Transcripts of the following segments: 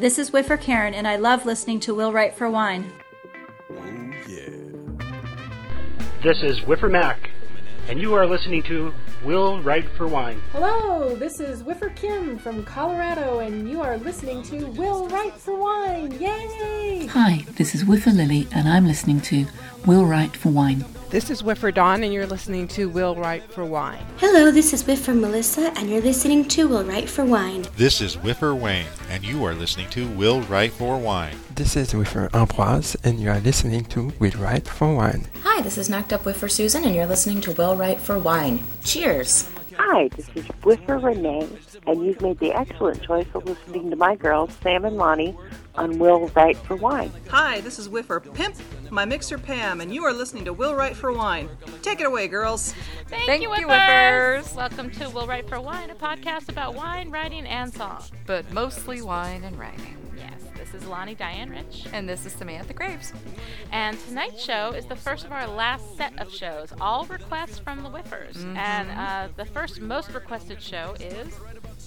This is Whiffer Karen, and I love listening to Will Write for Wine. Oh, yeah. This is Whiffer Mac, and you are listening to Will Write for Wine. Hello, this is Whiffer Kim from Colorado, and you are listening to Will Write for Wine. Yay! Hi, this is Whiffer Lily, and I'm listening to Will Write for Wine. This is Whiffer Dawn, and you're listening to Will Write for Wine. Hello, this is Whiffer Melissa, and you're listening to Will Write for Wine. This is Whiffer Wayne, and you are listening to Will Write for Wine. This is Whiffer Ambroise, and you are listening to Will Write for Wine. Hi, this is Knocked Up Whiffer Susan, and you're listening to Will Write for Wine. Cheers! Hi, this is Whiffer Renee, and you've made the excellent choice of listening to my girls, Sam and Lani, on Will Write for Wine. Hi, this is Whiffer Pimp, my mixer Pam, and you are listening to Will Write for Wine. Take it away, girls. Thank, Thank you, you, Whiffers. Whiffers. Welcome to Will Write for Wine, a podcast about wine, writing, and song. But mostly wine and writing. Yes, this is Lani Diane Rich. And this is Samantha Graves. And tonight's show is the first of our last set of shows, all requests from the Whiffers. Mhm. And uh, the first most requested show is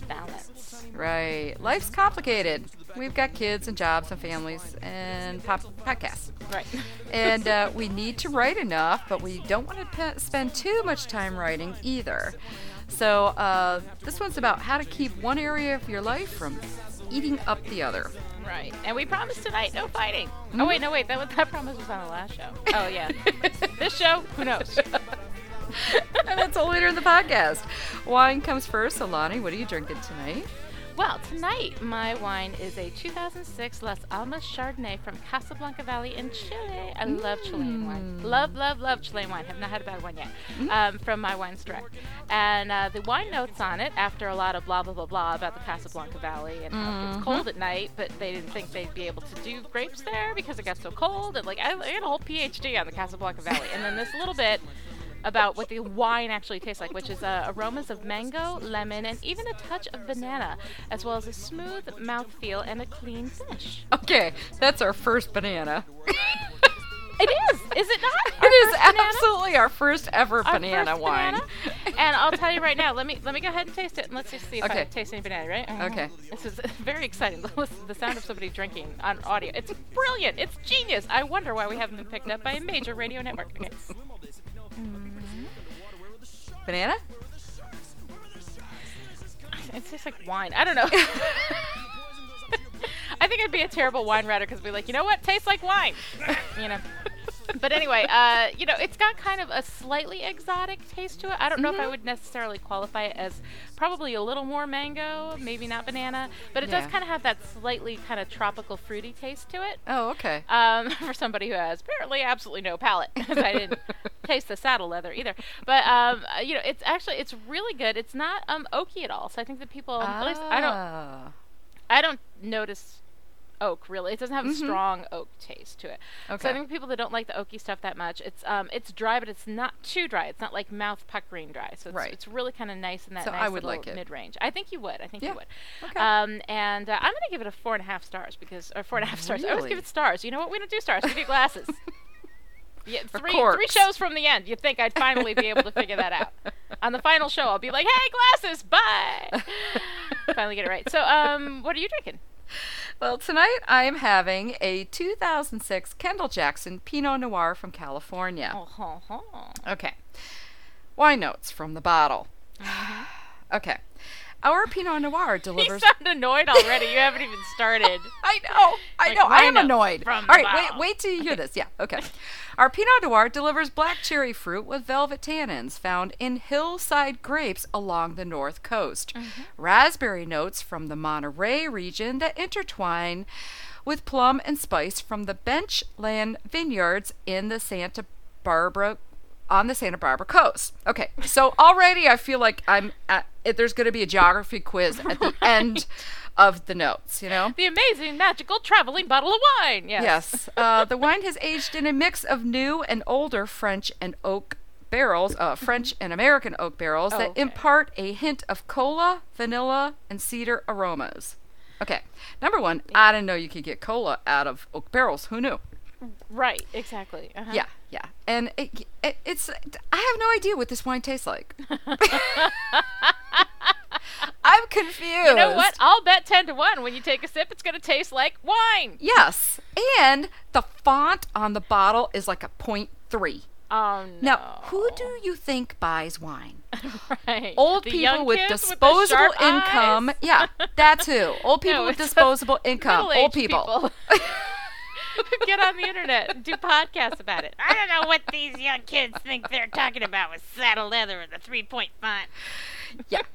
Balance. Right. Life's complicated. We've got kids and jobs and families and pop- podcasts. Right. and uh, we need to write enough, but we don't want to pe- spend too much time writing either. So uh, this one's about how to keep one area of your life from eating up the other. Right. And we promised tonight no fighting. Mhm. Oh, wait, no, wait. That, was, that promise was on the last show. Oh, yeah. this show, who knows? and that's all later in the podcast. Wine comes first. Lani, what are you drinking tonight? Well, tonight my wine is a 2006 Las Almas Chardonnay from Casablanca Valley in Chile. I love Chilean wine. Love, love, love Chilean wine. Have not had a bad one yet. Um, from my wine store. And uh, the wine notes on it, after a lot of blah, blah, blah, blah about the Casablanca Valley and how it Mhm. gets cold at night, but they didn't think they'd be able to do grapes there because it got so cold. And like, I, I had a whole PhD on the Casablanca Valley. And then this little bit about what the wine actually tastes like, which is uh, aromas of mango, lemon, and even a touch of banana, as well as a smooth mouthfeel and a clean finish. Okay, that's our first banana. It is, is it not? It is absolutely our first ever Our banana first wine. banana? and I'll tell you right now. Let me let me go ahead and taste it, and let's just see if I Okay. taste any banana. Right? Okay. This is very exciting. Listen, the sound of somebody drinking on audio. It's brilliant. It's genius. I wonder why we haven't been picked up by a major radio network. Okay. Banana? It tastes like wine. I don't know. I think I'd be a terrible wine writer because I'd be like, you know what, tastes like wine, you know. But anyway, uh, you know, it's got kind of a slightly exotic taste to it. I don't know if I would necessarily qualify it as probably a little more mango, maybe not banana, but it does kind of have that slightly kind of tropical fruity taste to it. Oh, okay. Um, for somebody who has apparently absolutely no palate, because I didn't taste the saddle leather either. But um, uh, you know, it's actually it's really good. It's not um oaky at all. So I think that people, at least I don't, Ah. I don't notice oak really. It doesn't have a Mhm. strong oak taste to it. Okay. So I think people that don't like the oaky stuff that much, it's um it's dry, but it's not too dry. It's not like mouth puckering dry. So it's, Right. it's really kind of nice in that So nice I would little like it. mid range. I think you would. I think Yeah. you would. Okay. Um, and uh, I'm gonna give it a four and a half stars because or four and a half stars. I always give it stars. You know what? We don't do stars. We do glasses. Yeah, three three shows from the end. You'd think I'd finally be able to figure that out. On the final show, I'll be like, "Hey, glasses, bye." finally get it right. So, um, what are you drinking? Well, tonight I am having a 2006 Kendall Jackson Pinot Noir from California. Ho. Okay. Wine notes from the bottle. Mm-hmm. okay. Our Pinot Noir delivers. You sound annoyed already. You haven't even started. I know. I Like, know. I am annoyed. From All the wait, wait till you hear this. Yeah, okay. Our Pinot Noir delivers black cherry fruit with velvet tannins found in hillside grapes along the north coast. Mm-hmm. Raspberry notes from the Monterey region that intertwine with plum and spice from the Benchland vineyards in the Santa Barbara on the Santa Barbara coast. Okay, so already I feel like I'm at, it, there's going to be a geography quiz at the end of the notes, you know? The amazing, magical, traveling bottle of wine. Yes. Yes. Uh, the wine has aged in a mix of new and older French and oak barrels, uh, French and American oak barrels that Okay. impart a hint of cola, vanilla, and cedar aromas. Okay. Number one, I didn't know you could get cola out of oak barrels. Who knew? Right. Exactly. Uh-huh. Yeah, yeah. And it, it, it's, I have no idea what this wine tastes like. I'm confused. You know what? I'll bet 10 to 1 when you take a sip, it's going to taste like wine. Yes. And the font on the bottle is like a point three. Oh, no. Now, who do you think buys wine? right. Old The people with disposable sharp income. eyes? Yeah, that's who. Old people No, with disposable income. Old middle-aged people. Get on the internet and do podcasts about it. I don't know what these young kids think they're talking about with saddle leather and the three point font. Yeah.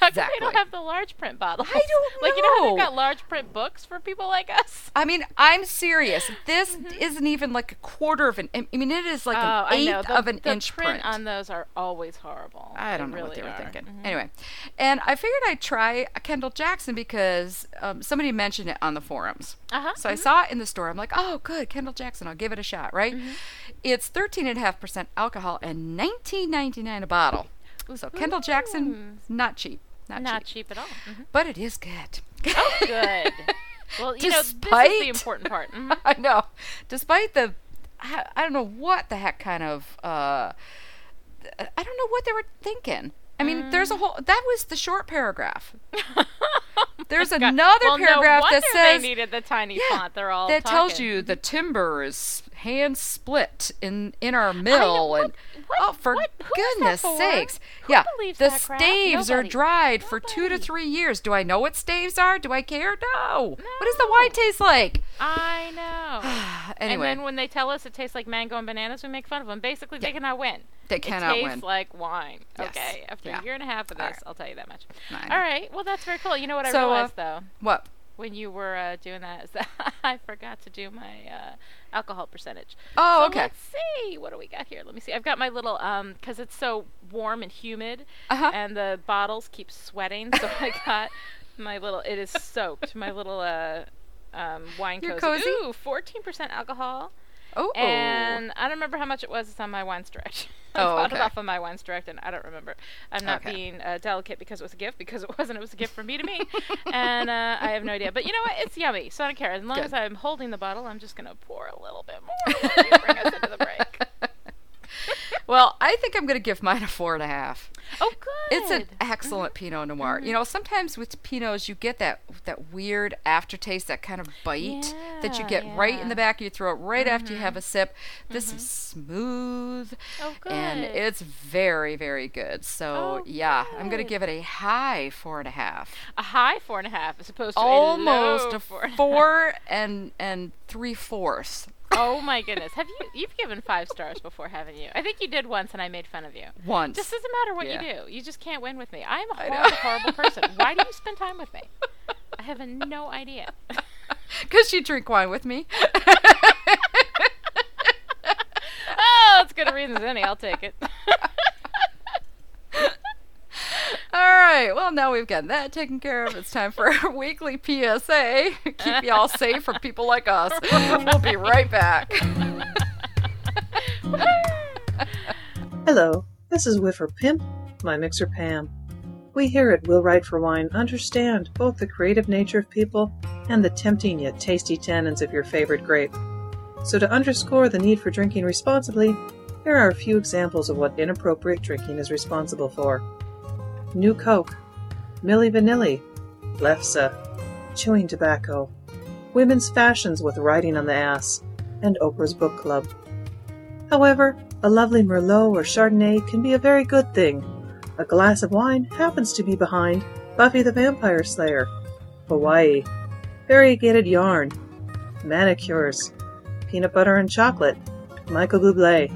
How come Exactly. they don't have the large print bottles? I don't know. Like, you know how they've got large print books for people like us? I mean, I'm serious. This isn't even like a quarter of an. I mean, it is like Mm-hmm. oh, an eighth The, of an the inch print, print. on those are always horrible. I don't know really what they were are. thinking. Mhm. Anyway, and I figured I'd try a Kendall Jackson because um, somebody mentioned it on the forums. Uh-huh. So I saw it in the store. I'm like, oh, good, Kendall Jackson. I'll give it a shot, right? Mm-hmm. It's 13.5% alcohol and 19.99 a bottle. So Kendall Jackson, not cheap. Not, Not cheap. cheap at all. Mhm. But it is good. Oh, good. well, you know, this is Despite- the important part. Mhm. I know. Despite the, I, I don't know what the heck kind of, uh, I don't know what they were thinking. I mean, there's a whole. That was the short paragraph. There's another well, paragraph no that says they needed the tiny Yeah, font. They're all that tells you the timber is hand split in in our mill and oh for who's that goodness for? sakes Who yeah the staves are Nobody. dried for two to three years do i know what staves are do i care no, what does the wine taste like I know. Anyway. And then when they tell us it tastes like mango and bananas, we make fun of them. Basically, they cannot win. They cannot it win. tastes like wine. Yes. Okay. After Yeah. a year and a half of this, right. I'll tell you that much. Know. All right. Well, that's very cool. You know what I So, uh, realized though? what When you were uh, doing that, is that I forgot to do my uh, alcohol percentage. Oh, So okay. Let's see. What do we got here? Let me see. I've got my little um, because it's so warm and humid, Uh-huh. and the bottles keep sweating. So I got my little. It is soaked. My little uh, um, wine Your cozy. cozy? Ooh, fourteen percent alcohol. Oh And I don't remember how much it was. It's on my Wines Direct. I Oh, bought okay. it off of my Wines Direct, and I don't remember. I'm not Okay. being uh, delicate because it was a gift, because it wasn't. It was a gift from me to me, and uh, I have no idea. But you know what? It's yummy, so I don't care. As long Good. as I'm holding the bottle, I'm just gonna pour a little bit more. bring us into the break. Well i think i'm gonna give mine a four and a half Oh, good. It's an excellent Pinot Noir. Mm-hmm. You know, sometimes with Pinots you get that that weird aftertaste, that kind of bite that you Yeah, get right in the back of your throat right after you mm-hmm. have a sip. This is mm-hmm. smooth Oh, and it's very very good. So Oh, yeah, I'm gonna give it a high four and a half, a high four and a half as opposed to almost a a four. and a half. four and and three fourths. Oh my goodness! Have you you've given five stars before, haven't you? I think you did once, and I made fun of you. Once. Just doesn't matter what Yeah. you do. You just can't win with me. I am a horrible, horrible person. Why do you spend time with me? I have no idea. Because you drink wine with me. oh, that's good a reason as any. I'll take it. All right. Well, now we've got that taken care of. It's time for our weekly PSA. Keep y'all safe from people like us. We'll be right back. Hello, this is Whiffer Pimp, my mixer Pam. We here at Will Write for Wine understand both the creative nature of people and the tempting yet tasty tannins of your favorite grape. So, to underscore the need for drinking responsibly, here are a few examples of what inappropriate drinking is responsible for New Coke, Milli Vanilli, Lefse, chewing tobacco, women's fashions with writing on the ass, and Oprah's book club. However, a lovely Merlot or Chardonnay can be a very good thing. A glass of wine happens to be behind Buffy the Vampire Slayer, Hawaii, variegated yarn, manicures, peanut butter and chocolate, Michael Bublé,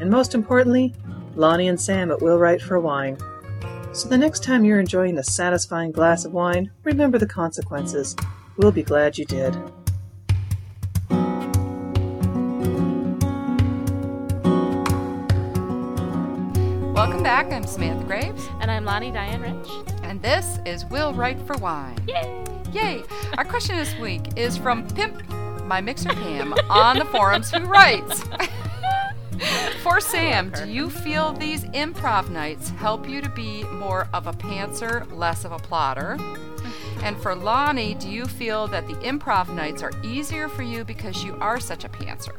and most importantly, Lani and Sam at Will Write for Wine. So the next time you're enjoying a satisfying glass of wine, remember the consequences. We'll be glad you did. Welcome back. I'm Samantha Graves. And I'm Lani Diane Rich. And this is Will Write for Wine. Yay! Yay! Our question this week is from Pimp, my mixer Pam, on the forums, who writes For Sam, do you feel these improv nights help you to be more of a pantser, less of a plotter? And for Lonnie, do you feel that the improv nights are easier for you because you are such a pantser?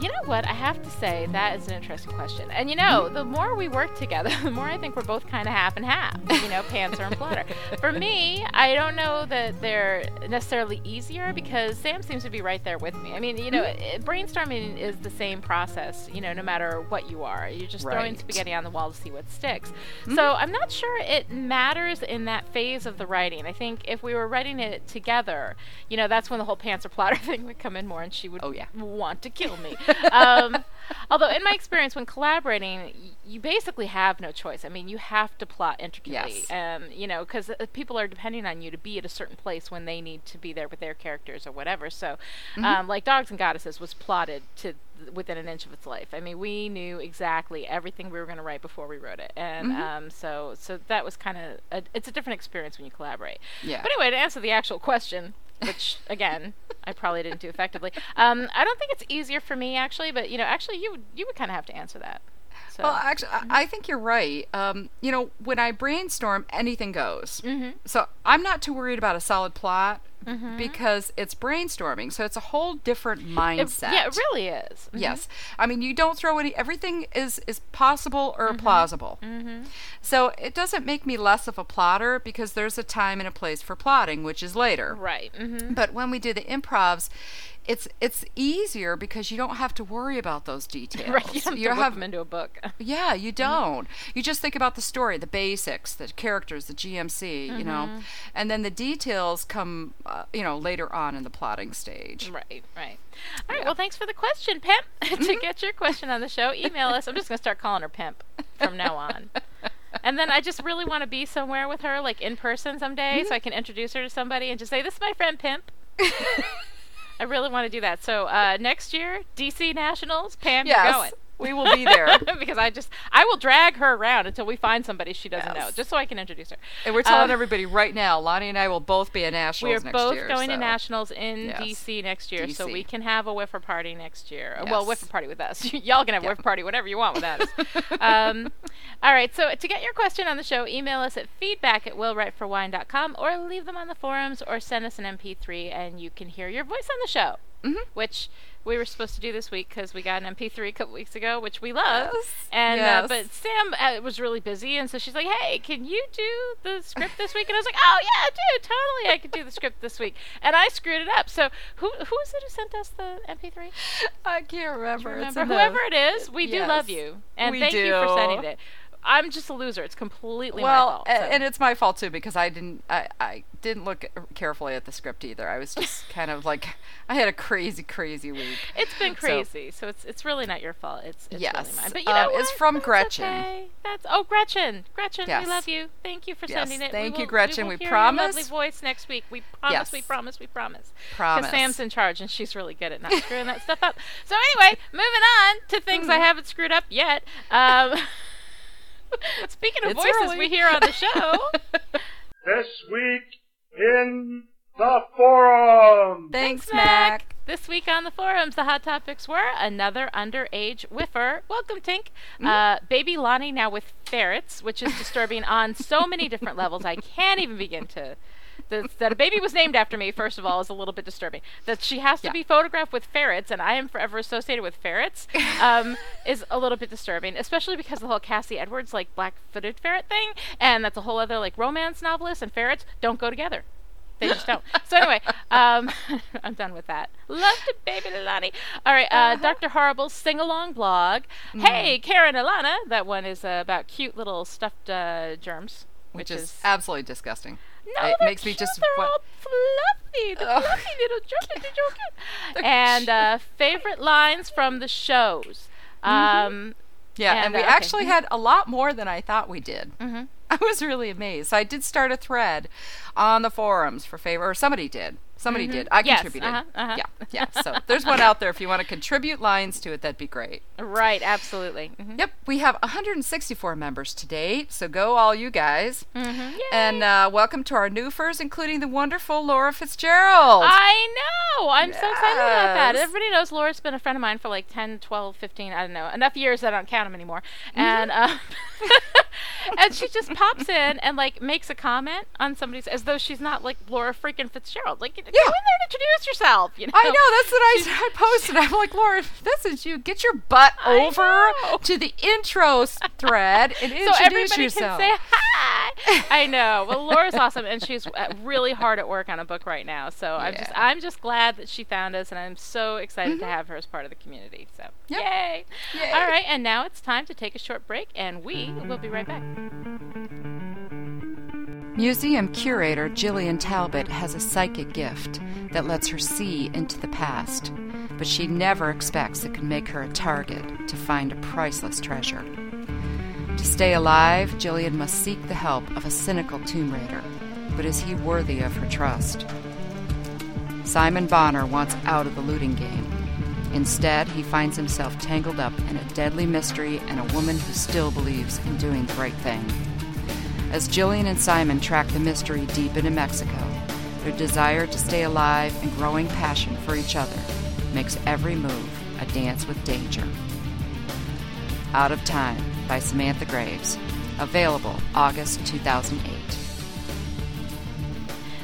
You know what? I have to say that is an interesting question. And you know, the more we work together, the more I think we're both kind of half and half. You know, pantser and plotter. For me, I don't know that they're necessarily easier because Sam seems to be right there with me. I mean, you know, it- brainstorming is the same process. You know, no matter what you are, you're just throwing spaghetti on the wall to see what sticks. So I'm not sure it matters in that phase of the writing. I think if we were writing it together, you know, that's when the whole pantser plotter thing would come in more, and she would Oh, yeah. want to kill me. um, although in my experience, when collaborating, you basically have no choice. I mean, you have to plot intricately, Yes. um, you know, because people are depending on you to be at a certain place when they need to be there with their characters or whatever. So, Mhm. um, like Dogs and Goddesses was plotted to within an inch of its life. I mean, we knew exactly everything we were going to write before we wrote it, and Mhm. um, so so that was kind of it's a different experience when you collaborate. Yeah. But anyway, to answer the actual question, which again I probably didn't do effectively, um, I don't think it's easier for me actually, but you know, actually you would you would kind of have to answer that. So. Well, actually, I I think you're right. Um, you know, when I brainstorm, anything goes. Mhm. So I'm not too worried about a solid plot Mhm. because it's brainstorming. So it's a whole different It- mindset. yeah, it really is. Mhm. Yes, I mean you don't throw any. Everything is is possible or plausible. Mhm. So it doesn't make me less of a plotter because there's a time and a place for plotting, which is later. Right. Mm-hmm. But when we do the improvs, it's it's easier because you don't have to worry about those details. Right, you don't have You to have- them into a book. yeah, you don't. You just think about the story, the basics, the characters, the GMC, you know, Mhm. and then the details come, uh, you know, later on in the plotting stage. Right, right. All right. Well, thanks for the question, Pimp. to get your question on the show, email us. I'm just gonna start calling her Pimp from now on. And then I just really want to be somewhere with her, like in person someday, so I can introduce her to somebody and just say, "This is my friend Pimp." I really want to do that. So uh, next year, DC Nationals, Pam, you're going. We will be there. because I just I will drag her around until we find somebody she doesn't know, just so I can introduce her. And we're telling Um, everybody right now, Lani and I will both be at Nationals we are both year. going to nationals in Yes. DC next year, so we can have a whiffer party next year. Uh, Well, Yes. whiffer party with us. Y'all can have a whiffer party, whatever you want with us. um, all right. So to get your question on the show, email us at feedback at willwriteforwine.com or leave them on the forums or send us an MP3 and you can hear your voice on the show, Mhm. which. We were supposed to do this week because we got an MP3 a couple weeks ago, which we love. Yes, And uh, but Sam uh, was really busy, and so she's like, "Hey, can you do the script this week?" And I was like, "Oh yeah, dude, totally, I could do the script this week." And I screwed it up. So who who is it who sent us the MP3? I can't remember. Remember, whoever it is, we do love you, and we thank you for sending it. I'm just a loser. It's completely well, my fault. so. and it's my fault too because I didn't I, I didn't look carefully at the script either. I was just kind of like I had a crazy crazy week. It's been crazy, so, it's it's really not your fault. It's, it's Yes, really mine. But you um, know what? it's from That's Gretchen. okay. That's oh Gretchen, Gretchen, Yes. we love you. Thank you for Yes, sending it. thank we you, Gretchen. We, We hear promise- lovely voice next week. We promise. We promise. We promise. Promise. Because Sam's in charge, and she's really good at not screwing that stuff up. So anyway, moving on to things Mm-hmm. I haven't screwed up yet. Um, speaking of It's voices early. we hear on the show. This week in the forum. Thanks, Mac. This week on the forums, the hot topics were another underage whiffer. Welcome, Tink. Mm-hmm. Uh, baby Lani now with ferrets, which is disturbing on so many different levels. I can't even begin to. The, that a baby was named after me, first of all, is a little bit disturbing. That she has to Yeah. be photographed with ferrets, and I am forever associated with ferrets, um, is a little bit disturbing, especially because the whole Cassie Edwards like black-footed ferret thing, and that's a whole other like romance novelist and ferrets don't go together. They just don't. So anyway, um, I'm done with that. Love to baby Lani. All right, uh, Dr. Horrible's sing along blog. Mm-hmm. Hey, Karen Alana. That one is uh, about cute little stuffed uh, germs, which, which, is, absolutely disgusting. No, it makes me just They're all fluffy, the Ugh. fluffy little germs. They're. And uh, favorite lines from the shows. Um, Yeah, and, And, we uh, okay. actually had a lot more than I thought we did. Mhm. I was really amazed. So I did start a thread on the forums for favor, or somebody did. Somebody Mhm. did. I Yes, contributed. uh-huh, uh-huh. Yeah, yeah. So there's one out there if you want to contribute lines to it. That'd be great. Right, absolutely. Mhm. Yep, we have 164 members to date, so go all you guys. Mhm. And uh, welcome to our newfers, including the wonderful Laura Fitzgerald. I know. I'm so excited about that. Everybody knows Laura's been a friend of mine for like 10, 12, 15, I don't know, enough years that I don't count them anymore. Mm-hmm. And uh, and she just pops in and like makes a comment on somebody's as though she's not like Laura freaking Fitzgerald. Like, yeah. go in there and introduce yourself. You know, I know that's what I, I posted. I'm like, Laura, this is you. Get your butt over to the intro thread and introduce so everybody yourself. can say hi. I know. Well, Laura's awesome, and she's uh, really hard at work on a book right now. So I'm just I'm just glad that she found us, and I'm so excited to have her as part of the community. So Yep. yay! Yay. All right, and now it's time to take a short break, and we will be right back. Museum curator Jillian Talbot has a psychic gift that lets her see into the past, but she never expects it can make her a target to find a priceless treasure. To stay alive, Jillian must seek the help of a cynical tomb raider, but is he worthy of her trust? Simon Bonner wants out of the looting game. Instead, he finds himself tangled up in a deadly mystery and a woman who still believes in doing the right thing. As Jillian and Simon track the mystery deep into Mexico, their desire to stay alive and growing passion for each other makes every move a dance with danger. Out of Time by Samantha Graves. Available August 2008.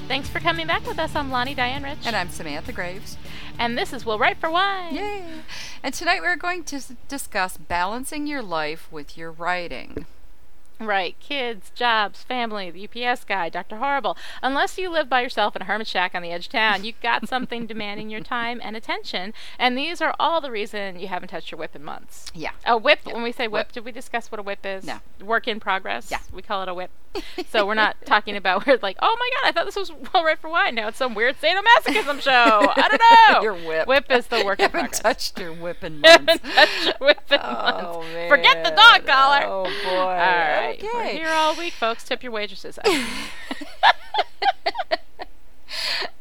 Thanks for coming back with us. I'm Lani Diane Rich. And I'm Samantha Graves. And this is Will Write for Wine. Yay! And tonight we're going to discuss balancing your life with your writing. Right, kids, jobs, family, the UPS guy, Dr. Horrible. Unless you live by yourself in a hermit shack on the edge of town, you've got something demanding your time and attention. And these are all the reason you haven't touched your whip in months. Yeah. A whip, when we say whip, did we discuss what a whip is? No. Work in progress? Yeah. We call it a whip. so we're not talking about where, it's like, oh my god, I thought this was well right for wine. Now it's some weird sadomasochism show. I don't know. Your whip. Whip is the work You in haven't progress. touched your whip in Haven't months. touched your whip in Oh, months. Forget the dog collar. Oh, boy. All right. We're here all week, folks. Tip your waitresses.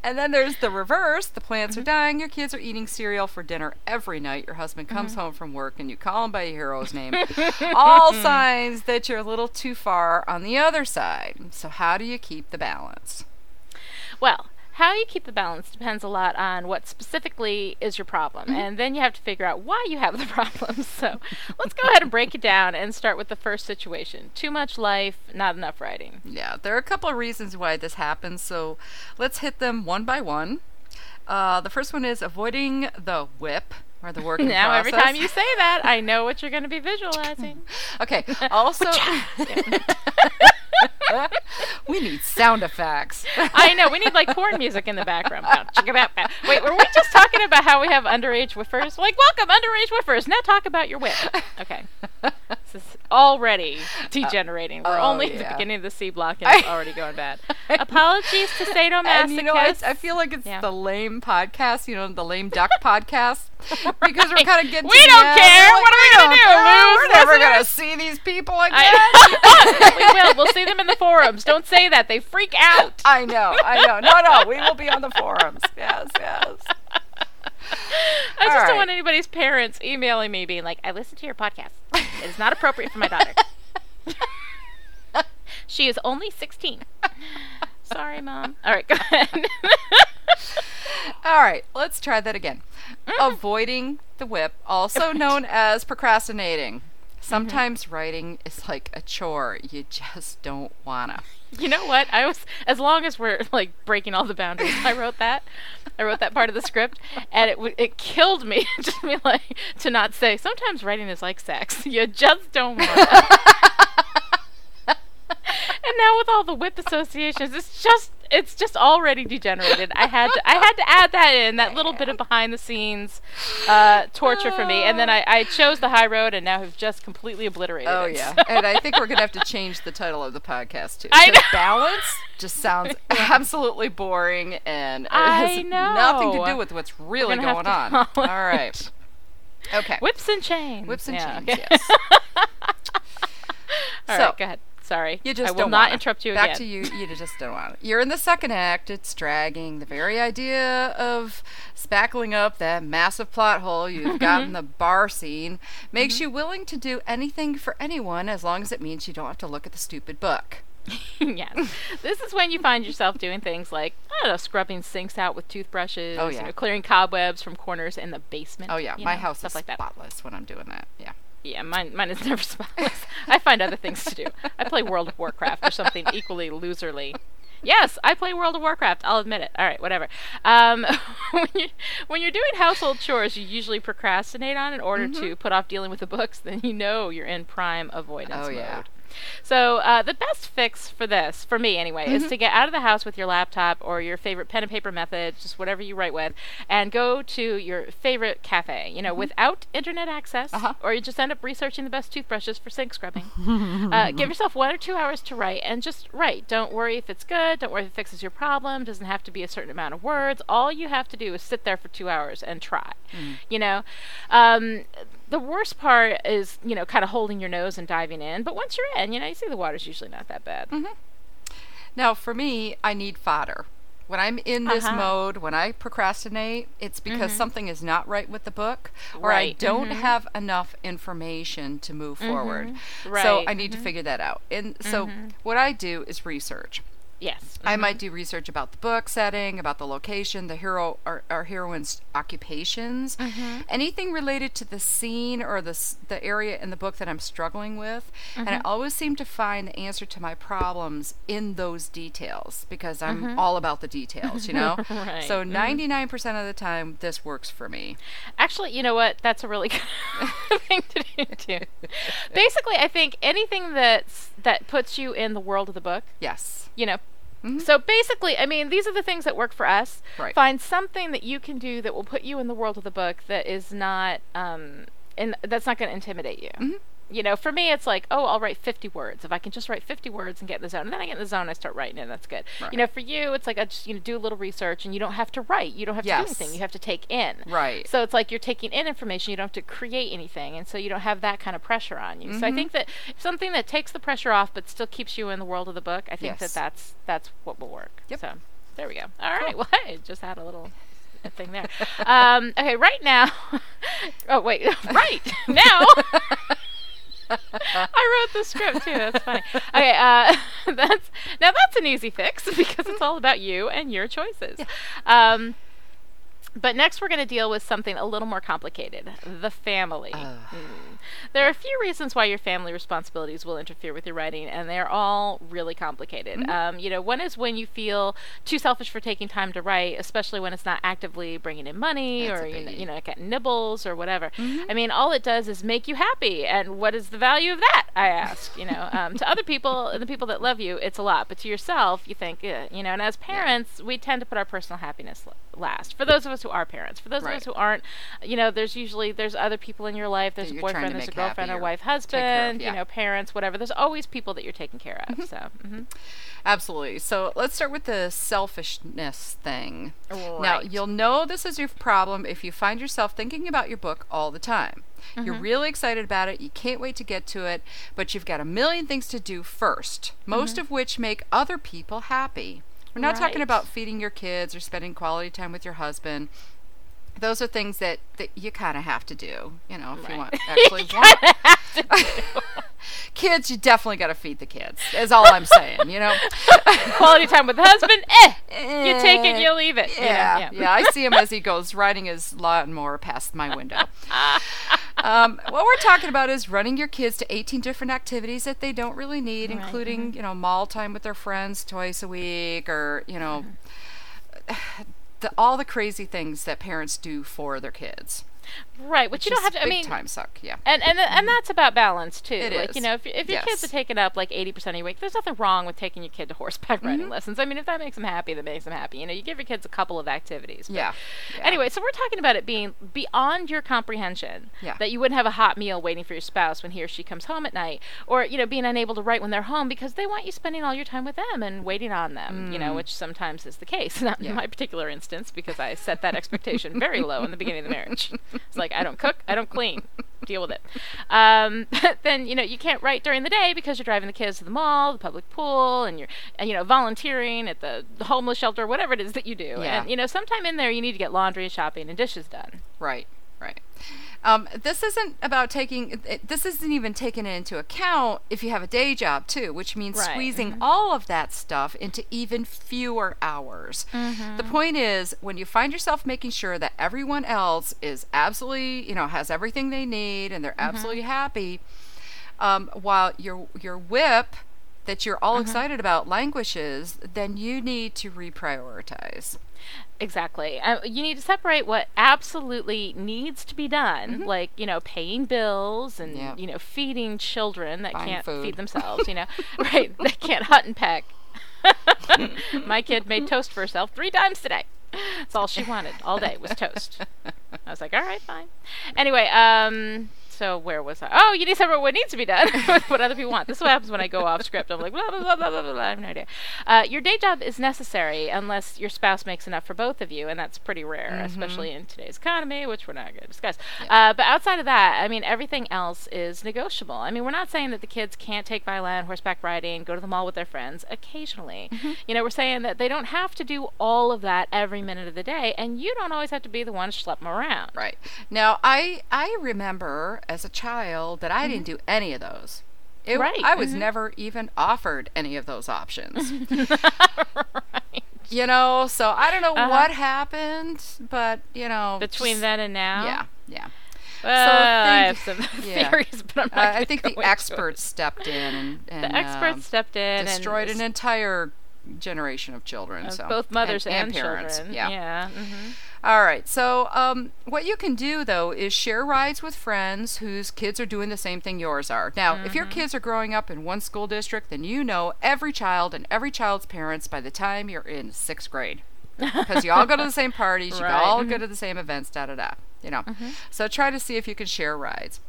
And then there's the reverse. The plants are dying. Your kids are eating cereal for dinner every night. Your husband comes Mhm. home from work and you call him by your hero's name. All signs that you're a little too far on the other side. So, how do you keep the balance? Well, how you keep the balance depends a lot on what specifically is your problem. Mhm. And then you have to figure out why you have the problem. So let's go ahead and break it down and start with the first situation too much life, not enough writing. Yeah, there are a couple of reasons why this happens. So, let's hit them one by one. Uh, the first one is avoiding the whip or the work now, every time you say that, I know what you're going to be visualizing. Okay. Also, we need sound effects. I know. We need like porn music in the background. Now, check it out. Wait, were we just talking about how we have underage whiffers? Like, welcome, underage whiffers. Now talk about your whip. Okay. This is already degenerating. We're oh, only at the beginning of the C block and it's already going bad. Apologies to sadomasochists. And you know, it's, I feel like it's the lame podcast, you know, the lame duck podcast, because we're kind of getting. We don't end. care. Like, What are we "We gonna don't care. We're never gonna see these people again. I- we will. We'll see them in the forums. Don't say that. They freak out. I know. I know. No, no. We will be on the forums. Yes, yes. I just All don't want anybody's parents emailing me being like, I listened to your podcast. It is not appropriate for my daughter. she is only 16. Sorry, Mom. All right, go ahead. All right, let's try that again. Mm-hmm. Avoiding the whip, also known as procrastinating. Sometimes writing is like a chore. You just don't wanna. You know what? I was, as long as we're like breaking all the boundaries, I wrote that. I wrote that part of the script, and it w- it killed me just to be like to not say. Sometimes writing is like sex. You just don't want. and now with all the whip associations, it's just it's just already degenerated. I had to I had to add that in that little bit of behind the scenes uh, torture for me, and then I, I chose the high road, and now have just completely obliterated it. Oh it. yeah, So- and I think we're gonna have to change the title of the podcast too. I know. balance just sounds absolutely boring and it I has nothing to do with what's really going on. All. Okay. Whips and chains. Whips and Yeah, chains. okay. Yes. All So, right, go ahead. Sorry. You just I will don't not wanna. interrupt you again. Back to you. You just don't want it. You're in the second act. It's dragging. The very idea of spackling up that massive plot hole you've got in mm-hmm. the bar scene makes mm-hmm. you willing to do anything for anyone as long as it means you don't have to look at the stupid book. yes. This is when you find yourself doing things like, I don't know, scrubbing sinks out with toothbrushes, Oh, you yeah. know, clearing cobwebs from corners in the basement. Oh yeah, my know, house stuff is like that. spotless when I'm doing that. Yeah. Yeah, mine mine is never spotless. I find other things to do. I play World of Warcraft or something equally loserly. Yes, I play World of Warcraft. I'll admit it. All right, whatever. Um, when you when you're doing household chores, you usually procrastinate on in order Mhm. to put off dealing with the books. Then you know you're in prime avoidance Oh, mode. yeah. So uh, the best fix for this, for me anyway, is Mhm. to get out of the house with your laptop or your favorite pen and paper method, just whatever you write with, and go to your favorite cafe. You know, Mhm. without internet access, Uh-huh. or you just end up researching the best toothbrushes for sink scrubbing. uh, give yourself one or two hours to write, and just write. Don't worry if it's good. Don't worry if it fixes your problem. Doesn't have to be a certain amount of words. All you have to do is sit there for two hours and try. Mm. You know, um, the worst part is you know kind of holding your nose and diving in. But once you're in, you know, you see the water's usually not that bad. Now, for me, I need fodder. When I'm in this Uh-huh. mode, when I procrastinate, it's because Mhm. something is not right with the book, or I don't mhm. have enough information to move forward. Mhm, So right, I need to mhm. figure that out. And so Mhm. what I do is research. Yes. I mhm. might do research about the book setting, about the location, the hero or, or heroine's occupations, Mhm. anything related to the scene or the the area in the book that I'm struggling with. And I Mhm. always seem to find the answer to my problems in those details because I'm Mhm. all about the details, you know. Right, So mhm. 99% of the time, this works for me. Actually, you know what? That's a really good thing to do too. Basically, I think anything that's that puts you in the world of the book. Yes. You know. So basically, I mean, these are the things that work for us. Right. Find something that you can do that will put you in the world of the book that is not, um, and that's not going to intimidate you. You know, for me, it's like, oh, I'll write 50 words. If I can just write 50 words and get in the zone, and then I get in the zone, I start writing, and that's good. Right. You know, for you, it's like I just you know do a little research, and you don't have to write. You don't have to do anything. You have to take in. Right. So it's like you're taking in information. You don't have to create anything, and so you don't have that kind of pressure on you. So I think that something that takes the pressure off, but still keeps you in the world of the book. I think Yes. that that's that's what will work. Yep. So there we go. All right. Well, I just had a little thing there. um, okay. Right now. oh wait. right now. I wrote the script too. That's funny. Okay, uh, that's now that's an easy fix because it's all about you and your choices. Um, but next, we're going to deal with something a little more complicated: the family. Mm. There are a few reasons why your family responsibilities will interfere with your writing, and they're all really complicated. Mhm. Um, you know, one is when you feel too selfish for taking time to write, especially when it's not actively bringing in money That's or you know, you know, get nibbles or whatever. Mhm. I mean, all it does is make you happy. And what is the value of that? I ask. You know, um, to other people, and the people that love you, it's a lot. But to yourself, you think, eh, you know. And as parents, we tend to put our personal happiness last. For those of us who are parents, for those of us who aren't, you know, there's usually there's other people in your life. There's a you're trying to boyfriend, there's a girlfriend, or wife, of, husband, yeah. you know, parents, whatever. There's always people that you're taking care of. So. mhm. Absolutely. So let's start with the selfishness thing. Now, you'll know this is your problem if you find yourself thinking about your book all the time. You're Mhm. really excited about it, you can't wait to get to it, but you've got a million things to do first, most Mhm. of which make other people happy. We're not talking about feeding your kids or spending quality time with your husband. Those are things that, that you kind of have to do, you know, if you Right. want actually you want. kids, you definitely got to feed the kids. Is all I'm saying, you know. Quality time with the husband, eh? You take it, you leave it. you know, Yeah, yeah. I see him as he goes riding his lawnmower past my window. um, what we're talking about is running your kids to 18 different activities that they don't really need, Right, including mhm. you know mall time with their friends twice a week, or you know. The, all the crazy things that parents do for their kids. Right, which, you don't have to. I big mean, time suck. Yeah. And and and that's about balance too. It like is. you know, if if your kids are taking up like eighty percent of your week, there's nothing wrong with taking your kid to horseback riding Mhm. lessons. I mean, if that makes them happy, that makes them happy. You know, you give your kids a couple of activities. but- Yeah, yeah. Anyway, so we're talking about it being beyond your comprehension. Yeah. That you wouldn't have a hot meal waiting for your spouse when he or she comes home at night, or you know, being unable to write when they're home because they want you spending all your time with them and waiting on them. You know, Mm. which sometimes is the case. Not Yeah. in my particular instance because I set that expectation very low in the beginning of the marriage. It's like I don't cook, I don't clean. Deal with it. Um, then you know you can't write during the day because you're driving the kids to the mall, the public pool, and you're and, you know volunteering at the, the homeless shelter, whatever it is that you do. Yeah. And you know sometime in there you need to get laundry, and shopping, and dishes done. Right, right. Um, this isn't about taking. It, this isn't even taking it into account if you have a day job too, which means Right, squeezing mhm. all of that stuff into even fewer hours. Mhm. The point is, when you find yourself making sure that everyone else is absolutely, you know, has everything they need and they're Mhm. absolutely happy, um, while your your whip that you're all Mhm. excited about languishes, then you need to reprioritize. Exactly. Uh, you need to separate what absolutely needs to be done, Mm-hmm. like, you know, paying bills and, Yep. you know, feeding children that Buying can't food. feed themselves, you know, right, They can't hunt and peck. My kid made toast for herself three times today. That's all she wanted all day was toast. I was like, all right, fine. Anyway, um, so where was I? Oh, you need to separate what needs to be done with what other people want. This is what happens when I go off script. I'm like, blah, blah, blah, blah, blah, blah. I have no idea. Uh, your day job is necessary unless your spouse makes enough for both of you, and that's pretty rare, Mhm. especially in today's economy, which we're not going to discuss. Uh, but outside of that, I mean, everything else is negotiable. I mean, we're not saying that the kids can't take violin, horseback riding, go to the mall with their friends occasionally. You know, we're saying that they don't have to do all of that every minute of the day, and you don't always have to be the one to schlep them around. Right. Now, I I remember as a child that I didn't do any of those. It, Right, I was mhm. never even offered any of those options. right. You know, so I don't know Uh-huh. what happened, but you know, Between just- then and now? Yeah, yeah. Well, I have some yeah. theories, but I'm not Uh, I think the experts stepped in and, and The experts um, stepped in destroyed and an entire generation of children. of so both mothers and, parents. children. Yeah. Yeah. hmm All right. So, um, what you can do though is share rides with friends whose kids are doing the same thing yours are. Now, if your Mhm. kids are growing up in one school district, then you know every child and every child's parents by the time you're in sixth grade, because you all go to the same parties, you all go Mhm. to the same events, da da da. You know. Mhm. So try to see if you can share rides.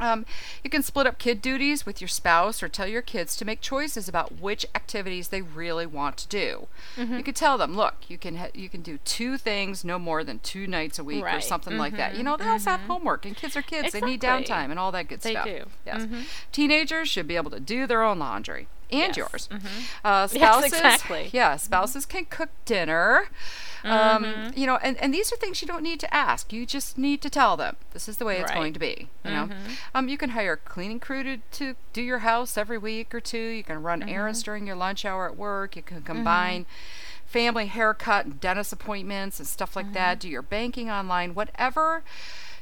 Um, you can split up kid duties with your spouse or tell your kids to make choices about which activities they really want to do. Mhm. You could tell them, look, you can ha- you can do two things no more than two nights a week or Right. something like that. You Mhm. know, they also have Mhm. homework and kids are kids. They need downtime and all that good They stuff. do. Yes. Mhm. Teenagers should be able to do their own laundry and Yes. yours. Mhm. Uh, Yes, spouses, exactly. yeah, spouses can cook dinner. Um, Mhm. you know, and, and these are things you don't need to ask. You just need to tell them this is the way it's going to be. You know, Mhm. um, you can hire a cleaning crew to, to do your house every week or two. You can run errands during your lunch hour at work. You can combine family haircut and dentist appointments and stuff like that. Do your banking online, whatever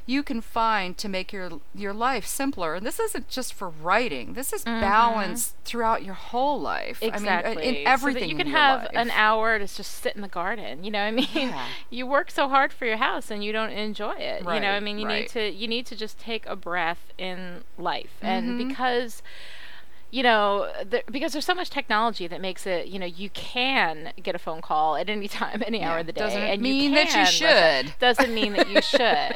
you can find to make your your life simpler. And this isn't just for writing. This is Mhm. balance throughout your whole life. Exactly. I mean, in So everything that you can have life. an hour to just sit in the garden. You know, what I mean, Yeah. you work so hard for your house and you don't enjoy it. You know, I mean, you right. need to you need to just take a breath in life, and Mhm. because. You know, there, because there's so much technology that makes it, you know, you can get a phone call at any time, any hour of the day, Doesn't and mean you that you should. Doesn't mean that you should,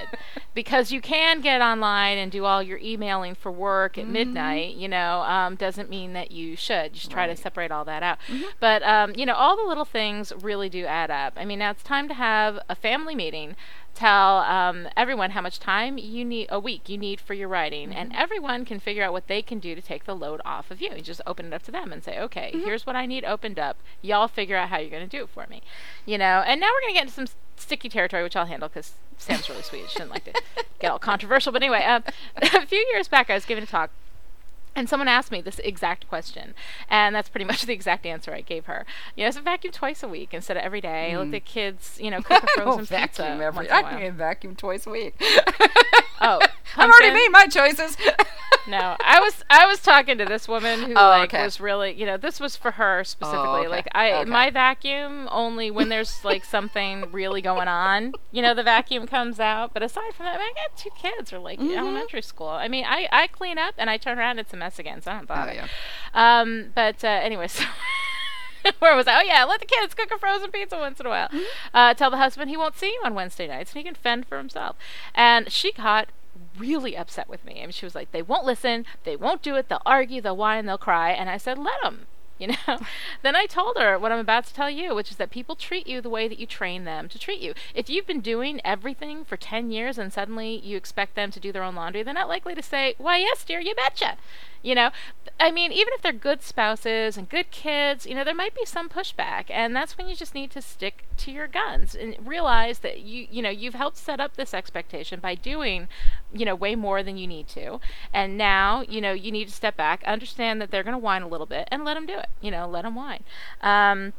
because you can get online and do all your emailing for work at Mhm. midnight. You know, um, doesn't mean that you should. Just try to separate all that out. Mhm. But um, you know, all the little things really do add up. I mean, now it's time to have a family meeting. Tell um, everyone how much time you need a week you need for your writing, and everyone can figure out what they can do to take the load off of you. You just open it up to them and say, "Okay, here's what I need opened up. Y'all figure out how you're going to do it for me." You know. And now we're going to get into some sticky territory, which I'll handle because Sam's really sweet. She didn't like to get all controversial. But anyway, um, a few years back, I was giving a talk and someone asked me this exact question, and that's pretty much the exact answer I gave her. You know, it's a vacuum twice a week instead of every day. Let Mm. the kids, you know, cook a frozen pizza vacuum every. once in a I can vacuum twice a week. Oh, I've already made my choices. No, I was I was talking to this woman who Oh, like okay. was really, you know, this was for her specifically. okay. Like I Okay. my vacuum only when there's like something really going on, you know, the vacuum comes out. But aside from that, I, mean, I got two kids who are like Mhm. elementary school. I mean, I I clean up and I turn around, it's a mess again, so I don't bother. yeah. Um, but uh, anyway, so. Where was I? Oh yeah, let the kids cook a frozen pizza once in a while. Uh, tell the husband he won't see you on Wednesday nights and he can fend for himself. And she got really upset with me. I mean, she was like, "They won't listen. They won't do it. They'll argue. They'll whine. They'll cry." And I said, "Let them." You know? Then i told her what i'm about to tell you which is that people treat you the way that you train them to treat you. If you've been doing everything for 10 years and suddenly you expect them to do their own laundry they're not likely to say why yes dear you betcha. You know? I mean even if they're good spouses and good kids you know there might be some pushback and that's when you just need to stick to your guns and realize that you you know you've helped set up this expectation by doing you know way more than you need to. And now you know you need to step back understand that they're going to whine a little bit and let them do it you know let them whine. Um,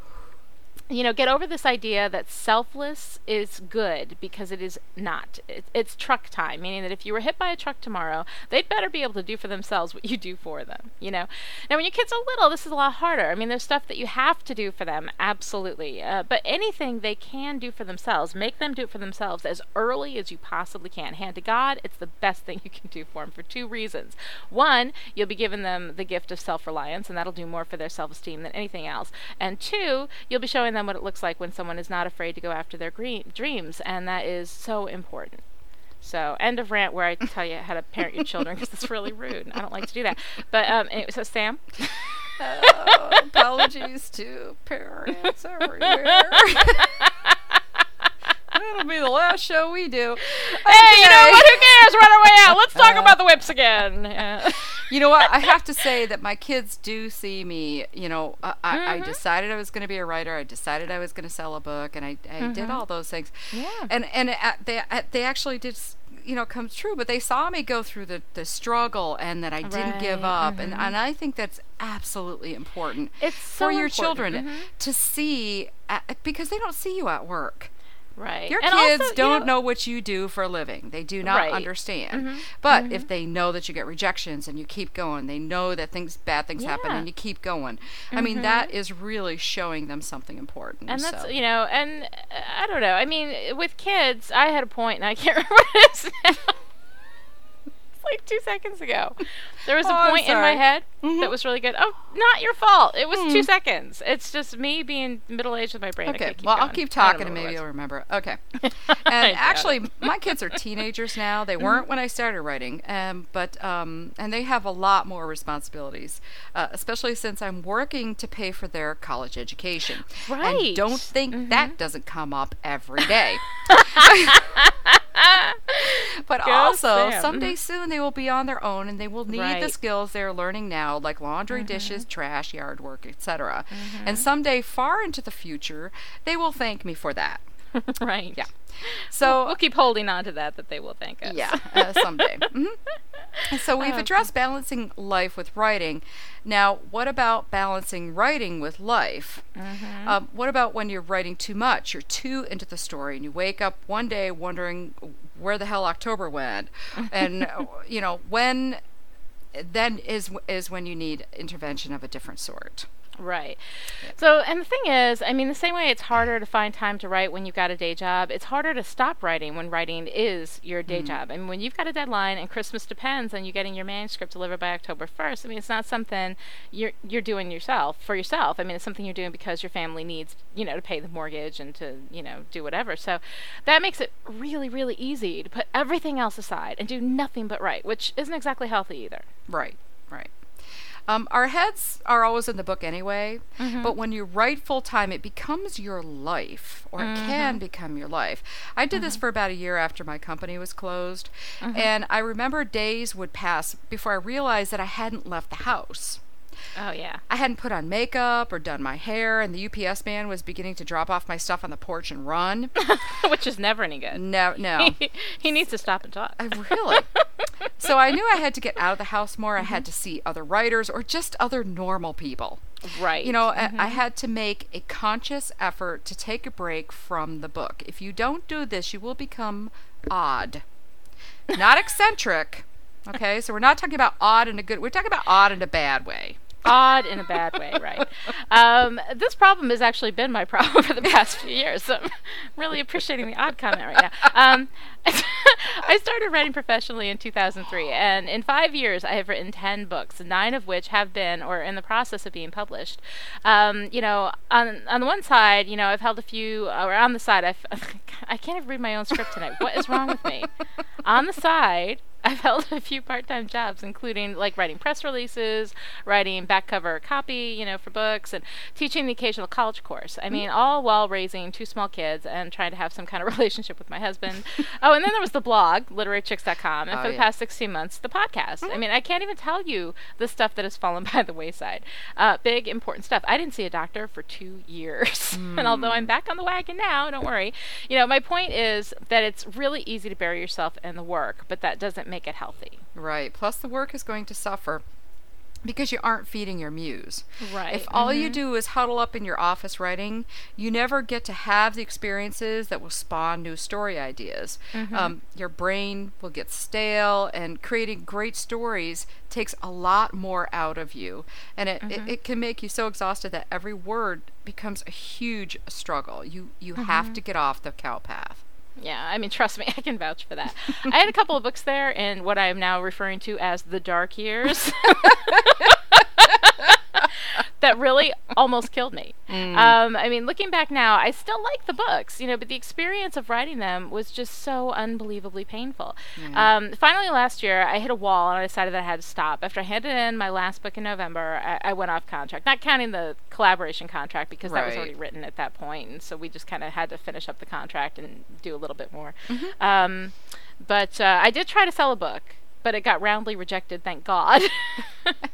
you know, get over this idea that selfless is good because it is not. It, it's truck time, meaning that if you were hit by a truck tomorrow, they'd better be able to do for themselves what you do for them, you know. Now, when your kids are little, this is a lot harder. I mean, there's stuff that you have to do for them, absolutely. Uh, but anything they can do for themselves, make them do it for themselves as early as you possibly can. Hand to God, it's the best thing you can do for them for two reasons. One, you'll be giving them the gift of self reliance, and that'll do more for their self esteem than anything else. And two, you'll be showing them what it looks like when someone is not afraid to go after their green, dreams, and that is so important. So, end of rant where I tell you how to parent your children because it's really rude. I don't like to do that. But um, anyway, so Sam. Uh, apologies to parents everywhere. That'll be the last show we do. Okay. Hey, you know what? Who cares? Run away out. Let's talk uh, about the whips again. You know what? I have to say that my kids do see me. You know, I, mm-hmm. I decided I was going to be a writer. I decided I was going to sell a book, and I, I mm-hmm. did all those things. Yeah. And and uh, they they actually did you know come true but they saw me go through the, the struggle and that i didn't right. give up mm-hmm. and, and i think that's absolutely important it's so for your important. children mm-hmm. to see uh, because they don't see you at work Right. Your and kids also, don't you know, know, what you do for a living. They do not Right. understand. Mhm. But Mhm. if they know that you get rejections and you keep going, they know that things bad things happen and you keep going. I mean, Mhm. that is really showing them something important. and that's so. you know, and uh, I don't know. I mean, with kids, I had a point, and I can't remember what it is now. it's like two seconds ago. There was Oh, a point in my head Mhm. that was really good. Oh, not your fault. It was two Mm. seconds. It's just me being middle aged with my brain. Okay, well, I'll keep talking and maybe you'll remember. Okay. And actually, my kids are teenagers now. They Mm-hmm. weren't when I started writing, um, but um, and they have a lot more responsibilities, uh, especially since I'm working to pay for their college education. Right. And don't think that doesn't come up every day. but Go also, Sam. someday soon they will be on their own and they will need the skills they're learning now, like laundry, dishes, trash, yard work, etc. Mm-hmm. And someday, far into the future, they will thank me for that. right. Yeah. So we'll, we'll keep holding on to that. That they will thank us. yeah, uh, someday. hmm So we've Okay. addressed balancing life with writing. Now, what about balancing writing with life? Mhm. Um, what about when you're writing too much? You're too into the story, and you wake up one day wondering where the hell October went, and you know when. Then is is when you need intervention of a different sort. Right. So, and the thing is, I mean, the same way it's harder to find time to write when you've got a day job, it's harder to stop writing when writing is your day Mhm. job. I mean, when you've got a deadline and Christmas depends on you getting your manuscript delivered by October 1st, I mean, it's not something you're you're doing yourself for yourself. I mean, it's something you're doing because your family needs, you know, to pay the mortgage and to, you know, do whatever. So, that makes it really really easy to put everything else aside and do nothing but write, which isn't exactly healthy either. Right, right. Um, our heads are always in the book anyway, Mhm. but when you write full time, it becomes your life, or it can become your life. I did this for about a year after my company was closed, Mhm. and I remember days would pass before I realized that I hadn't left the house. Oh yeah. I hadn't put on makeup or done my hair, and the UPS man was beginning to drop off my stuff on the porch and run. which is never any good. No, no. he needs to stop and talk. I really. so I knew I had to get out of the house more. I Mm-hmm. had to see other writers or just other normal people. Right. You know, I- I Mhm. had to make a conscious effort to take a break from the book. If you don't do this, you will become odd, not eccentric. Okay, so we're not talking about odd in a good. We're talking about odd in a bad way. Odd in a bad way, right? Um, this problem has actually been my problem for the past few years. So I'm really appreciating the odd comment right now. Um, I started writing professionally in 2003, and in five years, I have written 10 books, nine of which have been or are in the process of being published. Um, you know, on on the one side, you know, I've held a few, or on the side, I've, I can't even read my own script tonight. What is wrong with me? on the side, I've held a few part-time jobs, including like writing press releases, writing back cover copy, you know, for books, and teaching the occasional college course. I mm. mean, all while raising two small kids and trying to have some kind of relationship with my husband. oh, and then there was the blog, literarychicks.com, and Oh, for the oh, yeah. past 16 months, the podcast. I mm-hmm. mean, I can't even tell you the stuff that has fallen by the wayside. Uh, big, important stuff. I didn't see a doctor for two years. and although I'm mm. back on the wagon now, don't worry. You know, my point is that it's really easy to bury yourself in the work, but that doesn't make it healthy. Right. Plus, the work is going to suffer because you aren't feeding your muse. Right. If all you Mhm. do is huddle up in your office writing, you never get to have the experiences that will spawn new story ideas. Mhm. Um, your brain will get stale, and creating great stories takes a lot more out of you. And it, Mhm. it, it can make you so exhausted that every word becomes a huge struggle. You, you have Mhm. to get off the cow path. Yeah, I mean, trust me, I can vouch for that. I had a couple of books there in what I am now referring to as the dark years. that really almost killed me. Mm. Um, I mean, looking back now, I still like the books, you know, but the experience of writing them was just so unbelievably painful. Yeah. Um, finally, last year, I hit a wall and I decided that I had to stop. After I handed in my last book in November, I, I went off contract, not counting the collaboration contract because that was already written at that point, and so we just kind of had to finish up the contract and do a little bit more. Mhm. Um, but uh, I did try to sell a book, but it got roundly rejected. Thank God.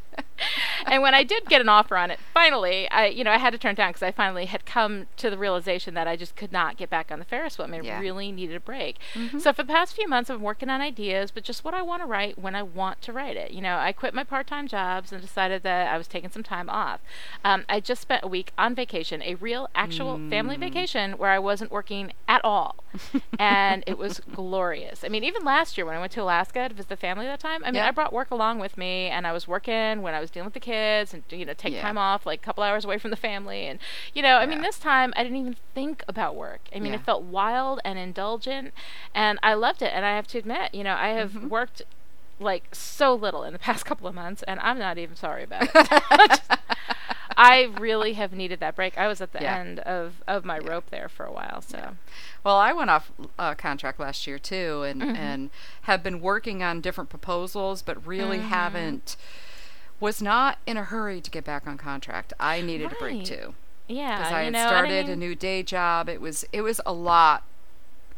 and when I did get an offer on it, finally, I you know I had to turn it down because I finally had come to the realization that I just could not get back on the Ferris wheel. I mean, Yeah. I really needed a break. Mhm. So for the past few months, I've been working on ideas, but just what I want to write when I want to write it. You know, I quit my part-time jobs and decided that I was taking some time off. Um, I just spent a week on vacation, a real, actual family Mm. vacation where I wasn't working at all, and it was glorious. I mean, even last year when I went to Alaska to visit the family that time, I mean, Yeah. I brought work along with me, and I was working when I was dealing with the kids, and you know, take Yeah. time off, like a couple hours away from the family, and you know, I mean, this time I didn't even think about work. I mean, Yeah. it felt wild and indulgent, and I loved it. And I have to admit, you know, I have Mm-hmm. worked like so little in the past couple of months, and I'm not even sorry about it. Just- I really have needed that break. I was at the Yeah. end of, of my rope there for a while, so. Well, I went off uh, contract last year too, and Mhm. and have been working on different proposals, but really Mhm. haven't. Was not in a hurry to get back on contract. I needed a break too. Yeah, because I had know, and I started a new day job. It was it was a lot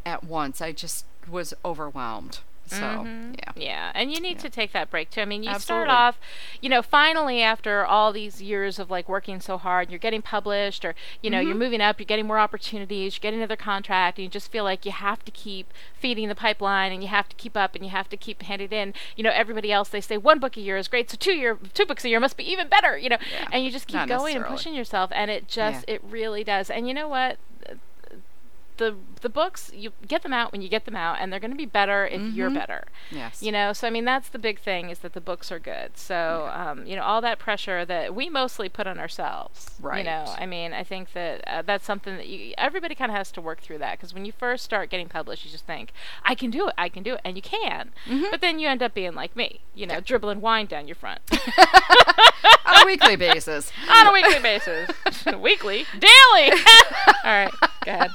at once. I just was overwhelmed. So Mhm. yeah, Yeah, and you need to take that break too. I mean, you Absolutely. start off, you know, finally after all these years of like working so hard, you're getting published, or you know, you're Mhm. moving up, you're getting more opportunities, you're getting another contract, and you just feel like you have to keep feeding the pipeline, and you have to keep up, and you have to keep handing it in. You know, everybody else they say one book a year is great, so two year, two books a year must be even better. You know, Yeah. and you just keep Not going and pushing yourself, and it just Yeah. it really does. And you know what? The the books you get them out when you get them out, and they're going to be better if you're Mhm. better. yes, You know, so I mean that's the big thing is that the books are good. So um, you know, all that pressure that we mostly put on ourselves. Right. You know, I mean, I think that uh, that's something that you, everybody kind of has to work through that because when you first start getting published, you just think, I can do it, I can do it, and you can. Mhm. But then you end up being like me, you know, dribbling wine down your front on a weekly basis. on a weekly basis, weekly, daily. all right, go ahead.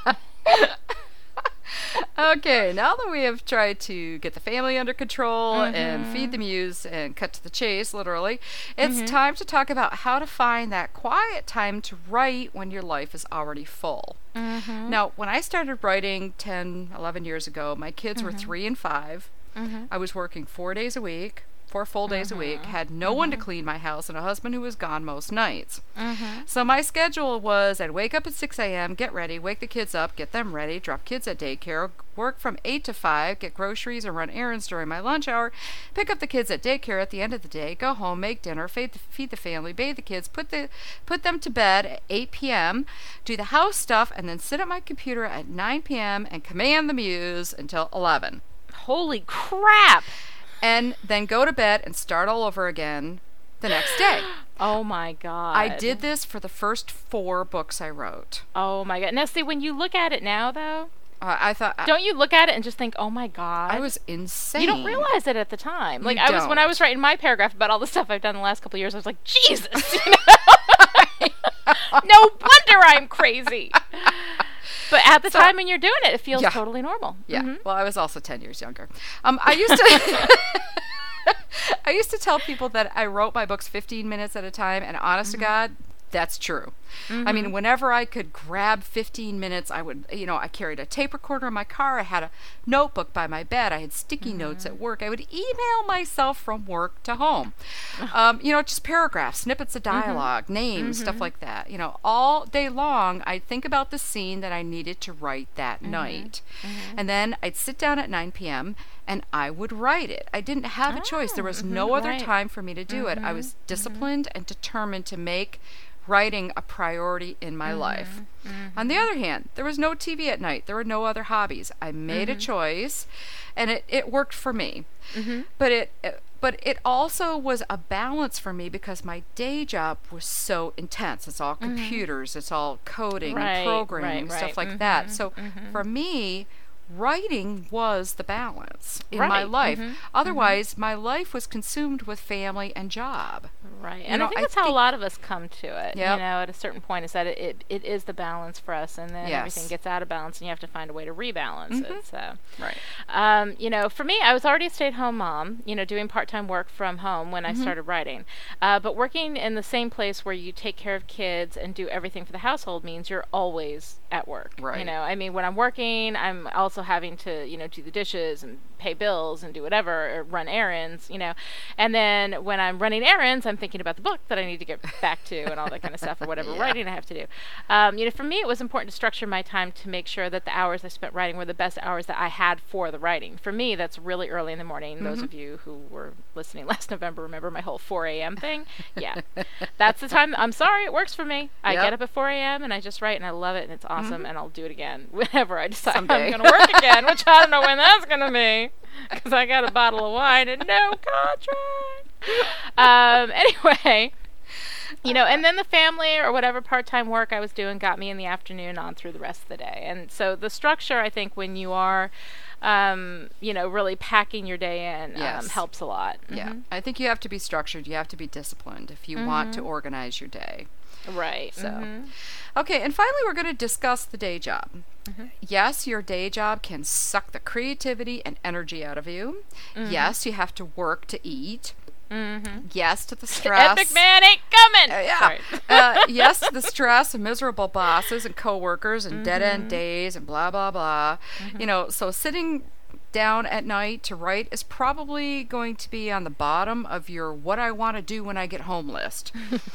Okay, now that we have tried to get the family under control and Mhm. feed the muse and cut to the chase, literally, it's Mhm. time to talk about how to find that quiet time to write when your life is already full. Mhm. Now, when I started writing 10, 11 years ago, my kids were Mhm. three and 5 Mhm. I was working four days a week, four full days a week, Mhm. had no one to clean my house, and a husband who was gone most nights. Mhm. So my schedule was I'd wake up at 6 a.m., get ready, wake the kids up, get them ready, drop kids at daycare, work from 8 to 5, get groceries and run errands during my lunch hour, pick up the kids at daycare at the end of the day, go home, make dinner, feed the, feed the family, bathe the kids, put the put them to bed at 8 p.m., do the house stuff, and then sit at my computer at 9 p.m. and command the muse until 11. Holy crap! And then go to bed and start all over again the next day. Oh my god. I did this for the first four books I wrote. Oh my god. Now see when you look at it now though, Uh, I thought don't you look at it and just think, "Oh my god." I was insane. You don't realize it at the time. You Like I was when I was writing my paragraph about all the stuff I've done the last couple of years, I was like, "Jesus." You no wonder I'm crazy. But at the So- time when you're doing it, it feels Yeah. totally normal. Yeah. Mhm. Well, I was also 10 years younger. Um, I used to. I used to tell people that I wrote my books 15 minutes at a time, and honest to God, that's true. I mean, Mhm. whenever I could grab 15 minutes, I would, you know, I carried a tape recorder in my car, I had a notebook by my bed, I had sticky notes at work. I would email myself from work to home. Um, you know, just paragraphs, snippets of dialog names, stuff Mhm. like that. You know, all day long, I'd think about the scene that I needed to write that night. And then I'd sit down at 9 p.m. and I would write it. I didn't have a choice. There was no mhm, other right. time for me to do it. I was disciplined and determined to make writing a priority in my life. On the other hand, there was no TV at night. There were no other hobbies. I made a Mhm. choice and it, it worked for me. Mhm. But it it- but it also was a balance for me because my day job was so intense. It's all Mhm. computers, it's all coding Right, and programming, right, stuff like that. Mhm, So for me, writing was the balance in my Right, life. mhm, Otherwise, my life was consumed with family and job. Right. You And know, I think I that's how a lot of us come to it. Yep. You know, at a certain point is that it, it, it is the balance for us and then Yes. everything gets out of balance and you have to find a way to rebalance Mhm. it. So Right. um, you know, for me I was already a stay at home mom, you know, doing part time work from home when I Mhm. started writing. Uh, but working in the same place where you take care of kids and do everything for the household means you're always at work. Right. You know, I mean when I'm working I'm also having to, you know, do the dishes and pay bills and do whatever or run errands, you know. And then when I'm running errands, I'm thinking about the book that I need to get back to and all that kind of stuff or whatever Yeah. writing I have to do. Um, you know, for me, it was important to structure my time to make sure that the hours I spent writing were the best hours that I had for the writing. For me, that's really early in the morning. Those Mhm. of you who were listening last November remember my whole 4 a.m. thing. Yeah, that's the time. I'm sorry, it works for me. I Yep. get up at 4 a.m. and I just write, and I love it, and it's awesome, Mhm. and I'll do it again whenever I decide Someday. I'm going to work again, which I don't know when that's going to be, because I got a bottle of wine and no contract. Um, anyway, you know, and then the family or whatever part-time work I was doing got me in the afternoon on through the rest of the day. And so the structure, I think, when you are, um, you know, really packing your day in, um, helps a lot. Yeah. Mhm. I think you have to be structured. You have to be disciplined if you want to Mhm. organize your day. Right. So, mhm. Okay, and finally, we're going to discuss the day job. Mhm. Yes, your day job can suck the creativity and energy out of you. Mhm. Yes, you have to work to eat. Mhm. Yes to the stress. Epic man ain't coming. Uh, yeah. Uh, yes to the stress and miserable bosses and coworkers and dead end Mhm. days and blah blah blah. You know, so sitting down at night to write is probably going to be on the bottom of your what I want to do when I get home list.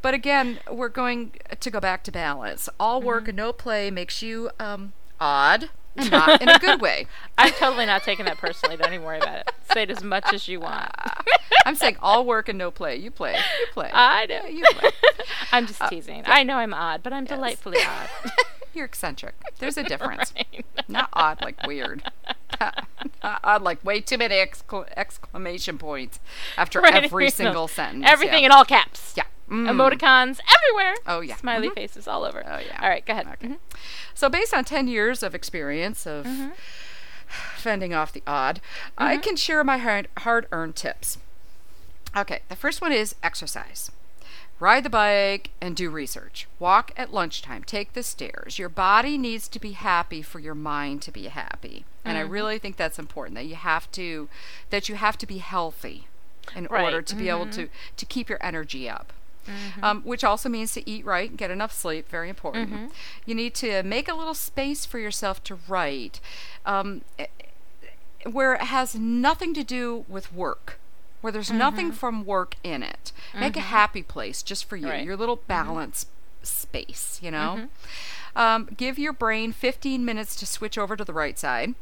But again, we're going to go back to balance. All work Mm-hmm. and no play makes you um, odd, not in a good way. I'm totally not taking that personally. Don't even worry about it. Say it as much as you want. I'm saying all work and no play. You play. You play. I know. You play. I'm just teasing. I know I'm odd, but I'm delightfully odd. You're eccentric. There's a difference. Right. Not odd like weird. Not odd like way too many excla- exclamation points after Right, every single sentence. Everything yeah. in all caps. Yeah. Mm. Emoticons everywhere. Oh yeah. Smiley Mhm. faces all over. Oh yeah. All right, go ahead. Okay. Mhm. So based on 10 years of experience of Mm-hmm. fending off the odd, I Mhm. can share my hard-earned tips. Okay, the first one is exercise. Ride the bike and do research. Walk at lunchtime. Take the stairs. Your body needs to be happy for your mind to be happy. And I Mhm. really think that's important that you have to that you have to be healthy in Right. order to be able Mhm. to to keep your energy up. Mhm. Um, which also means to eat right and get enough sleep. Very important. Mhm. You need to make a little space for yourself to write, um, eh, where it has nothing to do with work, where there's nothing Mhm. from work in it. Make a Mhm. happy place just for you, Right. your little balance space. You know. Mhm. Um, give your brain 15 minutes to switch over to the right side.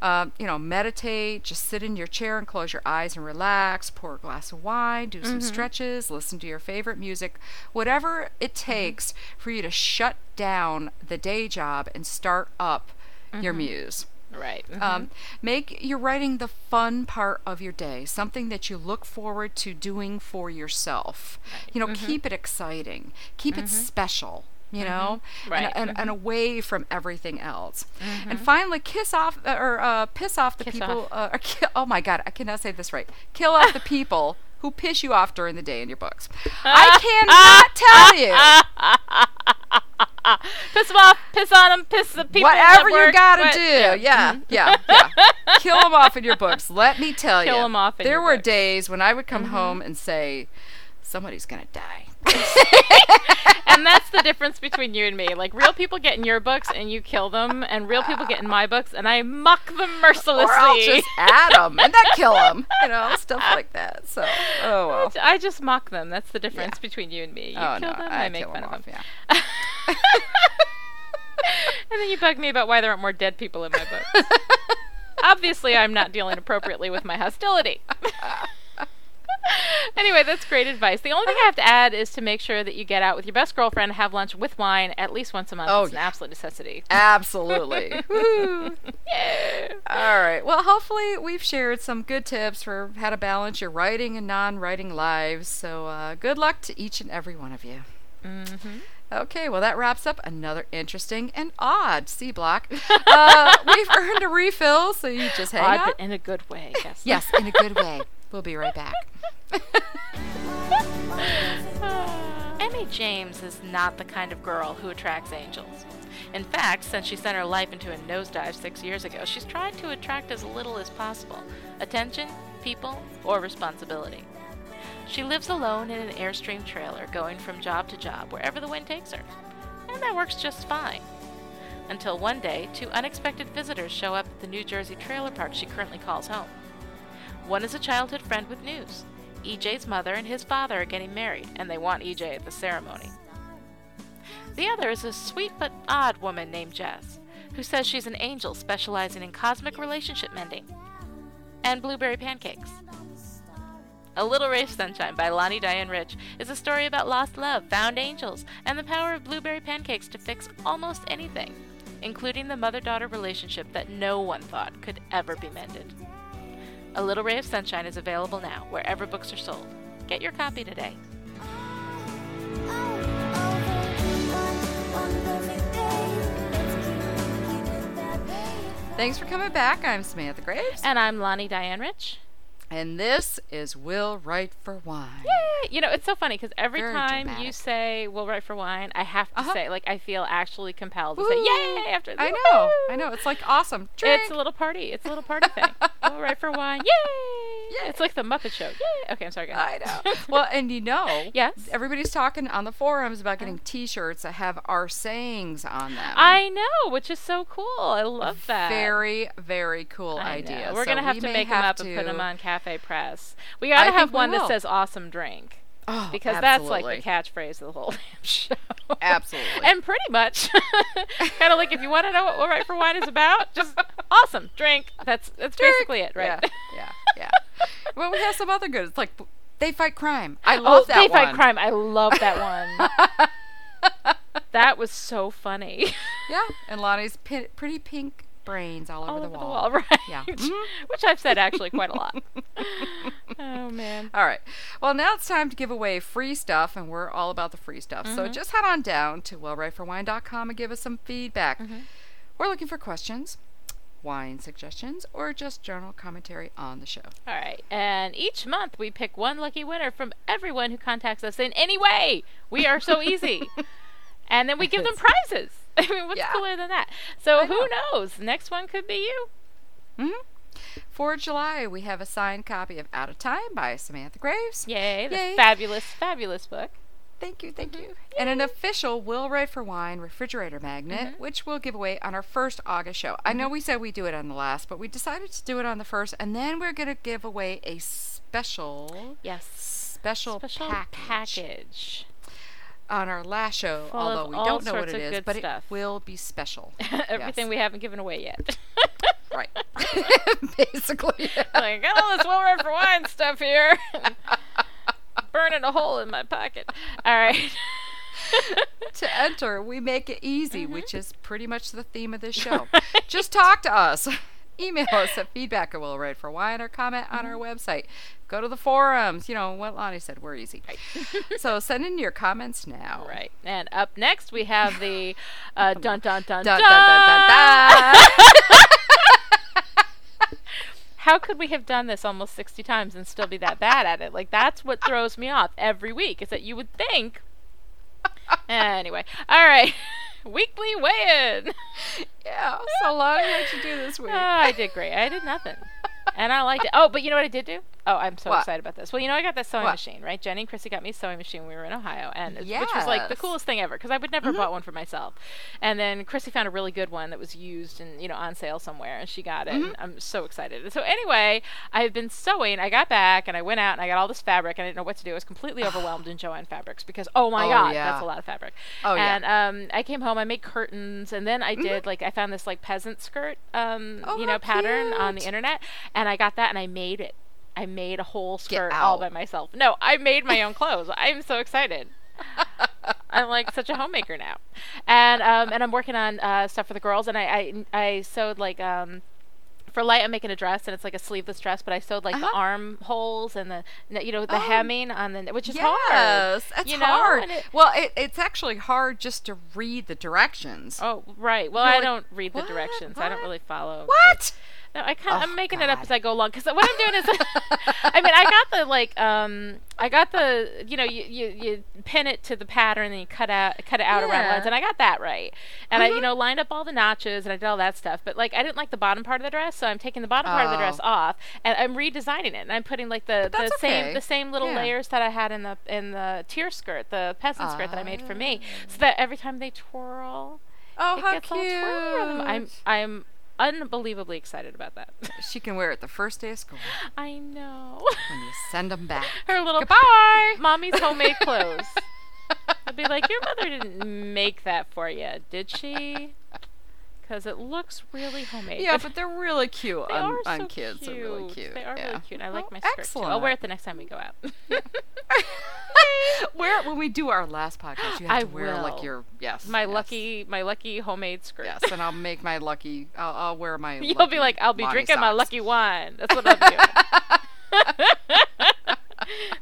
Um, you know, meditate, just sit in your chair and close your eyes and relax, pour a glass of wine, do some stretches, listen to your favorite music, whatever it takes for you to shut down the day job and start up your muse. Right. Um, make your writing the fun part of your day, something that you look forward to doing for yourself. You know, Mhm. keep it exciting, keep it Mhm. special. You know, Mhm. Right. and, and, and Mhm. away from everything else. And Mhm. finally, kiss off uh, or uh, piss off the Kiss people. Uh, or ki- oh my God, I cannot say this right. Kill off the people who piss you off during the day in your books. I cannot tell you piss them off, piss on them, piss the people. Whatever work, you gotta what- do, yeah, yeah, yeah. Kill them off in your books. Let me tell you, Kill them off there were books. days when I would come Mhm. home and say, "Somebody's gonna die." and that's the difference between you and me. Like real people get in your books and you kill them, and real people get in my books and I mock them mercilessly. Or I'll just add them and then kill them, you know, stuff like that. So, oh well. I just mock them. That's the difference between you and me. You Oh, kill no, them, I I, make fun them of off, yeah. and then you bug me about why there aren't more dead people in my books. Obviously, I'm not dealing appropriately with my hostility. anyway, that's great advice. The only thing I have to add is to make sure that you get out with your best girlfriend and have lunch with wine at least once a month. Oh, it's an absolute necessity. Absolutely. Woo. All right. Well, hopefully we've shared some good tips for how to balance your writing and non-writing lives. So, uh, good luck to each and every one of you. Mm-hmm. Okay, well, that wraps up another interesting and odd C block. Uh, we've earned a refill, so you just hang Odd, in a good way. Yes. Yes, in a good way. We'll be right back. Emmy James is not the kind of girl who attracts angels. In fact, since she sent her life into a nosedive six years ago, she's tried to attract as little as possible attention, people, or responsibility. She lives alone in an Airstream trailer, going from job to job wherever the wind takes her. And that works just fine. Until one day, two unexpected visitors show up at the New Jersey trailer park she currently calls home. One is a childhood friend with news. EJ's mother and his father are getting married, and they want EJ at the ceremony. The other is a sweet but odd woman named Jess, who says she's an angel specializing in cosmic relationship mending and blueberry pancakes. A Little of Sunshine by Lani Diane Rich is a story about lost love, found angels, and the power of blueberry pancakes to fix almost anything, including the mother daughter relationship that no one thought could ever be mended. A Little Ray of Sunshine is available now wherever books are sold. Get your copy today. Thanks for coming back. I'm Samantha Graves. And I'm Lani Diane Rich. And this is Will Write for Wine. Yeah, You know, it's so funny because every Very time you say "We'll write for wine," I have to Uh-huh. say, like, I feel actually compelled to say! "Yay!" after that. I know. woo! I know. It's like awesome. Drink. It's a little party. It's a little party thing. we'll write for wine. Yay! Yay! It's like the Muppet Show. Yay! Okay, I'm sorry. Go I know. well, and you know, Yes? everybody's talking on the forums about getting T-shirts that have our sayings on them. I know, which is so cool. I love that. Very, very cool I idea. know. We're So gonna have we to make them up and put them on Cafe Press. We gotta have one that says "Awesome Drink." Oh, because that's like the catchphrase of the whole damn show. Absolutely. and pretty much, kind of like if you want to know what Write for Wine is about, just awesome drink. That's that's basically it, right? Yeah, yeah, yeah. well, we have some other good. It's like they fight crime. I oh, love oh, that They one. Fight Crime. I love that one. that was so funny. Yeah, and Lani's pi- pretty pink brains all over, All the, wall. the wall, right? Yeah. Which I've said actually quite a lot. oh man. All right. Well, now it's time to give away free stuff, and we're all about the free stuff. So Mhm. just head on down to wellwriteforwine.com and give us some feedback. Mm-hmm. We're looking for questions, wine suggestions, or just general commentary on the show. All right. And each month we pick one lucky winner from everyone who contacts us in any way. We are so easy. and then we give them prizes. I mean, what's Yeah. cooler than that? So I who know. knows? Next one could be you. hmm For July, we have a signed copy of Out of Time by Samantha Graves. Yay, the Yay. fabulous, fabulous book. Thank you, thank you. And an official Will Write for Wine refrigerator magnet, Mm-hmm. which we'll give away on our first August show. I know we said we do it on the last, but we decided to do it on the first, and then we're going to give away a special, Yes. special, Special package, package. On our last show. Full although we don't know what it is, but stuff. it will be special. Everything Yes. we haven't given away yet. right. Basically. yeah. like, I got all this read for wine stuff here. Burning a hole in my pocket. All right. to enter, we make it easy, Mm-hmm. which is pretty much the theme of this show. Just talk to us. Email us at feedback at Will Write for Wine or comment on our Mm-hmm. website. Go to the forums. You know what Lani said, we're easy. so send in your comments now. Right. And up next we have the uh, dun dun dun Dun, dun. dun, dun, dun, How could we have done this almost 60 times and still be that bad at it? Like that's what throws me off every week is that you would think Anyway, all right. Weekly weigh-in. Yeah. So long how'd you do this week? Oh, I did great. I did nothing. And I liked it. Oh, but you know what I did do? Oh, I'm so What? excited about this. Well, you know, I got that sewing What? machine, right? Jenny and Chrissy got me a sewing machine when we were in Ohio, and which was like the coolest thing ever because I would never have bought one for myself. And then Chrissy found a really good one that was used and you know on sale somewhere, and she got it. And I'm so excited. And so anyway, I've been sewing. I got back and I went out and I got all this fabric. and I didn't know what to do. I was completely overwhelmed in Jo-Ann Fabrics because oh my Oh, god, yeah. that's a lot of fabric. Oh, yeah. and um, I came home. I made curtains, and then I did like I found this like peasant skirt, um, Oh, you know, pattern on the internet, and I got that and I made it. I made a whole skirt all by myself. No, I made my own clothes. I'm so excited. I'm like such a homemaker now, and um, and I'm working on uh, stuff for the girls, and I I, I sewed like um. For light, I'm making a dress, and it's like a sleeveless dress. But I sewed like the Uh-huh. armholes and the, you know, the Oh. hemming on the, which is yes, hard. that's you know? hard. it- well, it, it's actually hard just to read the directions. Oh, right. Well, You're I like, don't read the "What? directions. I don't really follow. What? No, I kind of, Oh, I'm making it up as I go along. Because what I'm doing is, I mean, I got the like, um, I got the, you know, you, you you pin it to the pattern, and you cut out cut it out around Yeah. lines, and I got that right. And I, you Mhm. know, lined up all the notches, and I did all that stuff. But like, I didn't like the bottom part of the dress, so I'm taking the bottom part of the dress Oh. off, and I'm redesigning it, and I'm putting like the the that's same the same little Yeah. layers that I had in the in the tier skirt, the peasant skirt that I made for me, so that every time they twirl Oh, it how gets all twirly. I'm. I'm unbelievably excited about that. She can wear it the first day of school I know. when you send them back. Her little Goodbye. mommy's homemade clothes. I'd be like, your mother didn't make that for you, did she? Because it looks really homemade. Yeah, but they're really cute They on, so kids. They're really cute. They are yeah. really cute. I like Oh, my skirt too. excellent. I'll wear it the next time we go out. wear it when we do our last podcast. You have I to wear like will. your yes. my yes. lucky, my lucky homemade skirt. Yes, and I'll make my lucky. I'll, I'll wear my. You'll be like, I'll be drinking my lucky wine. That's what I'm doing.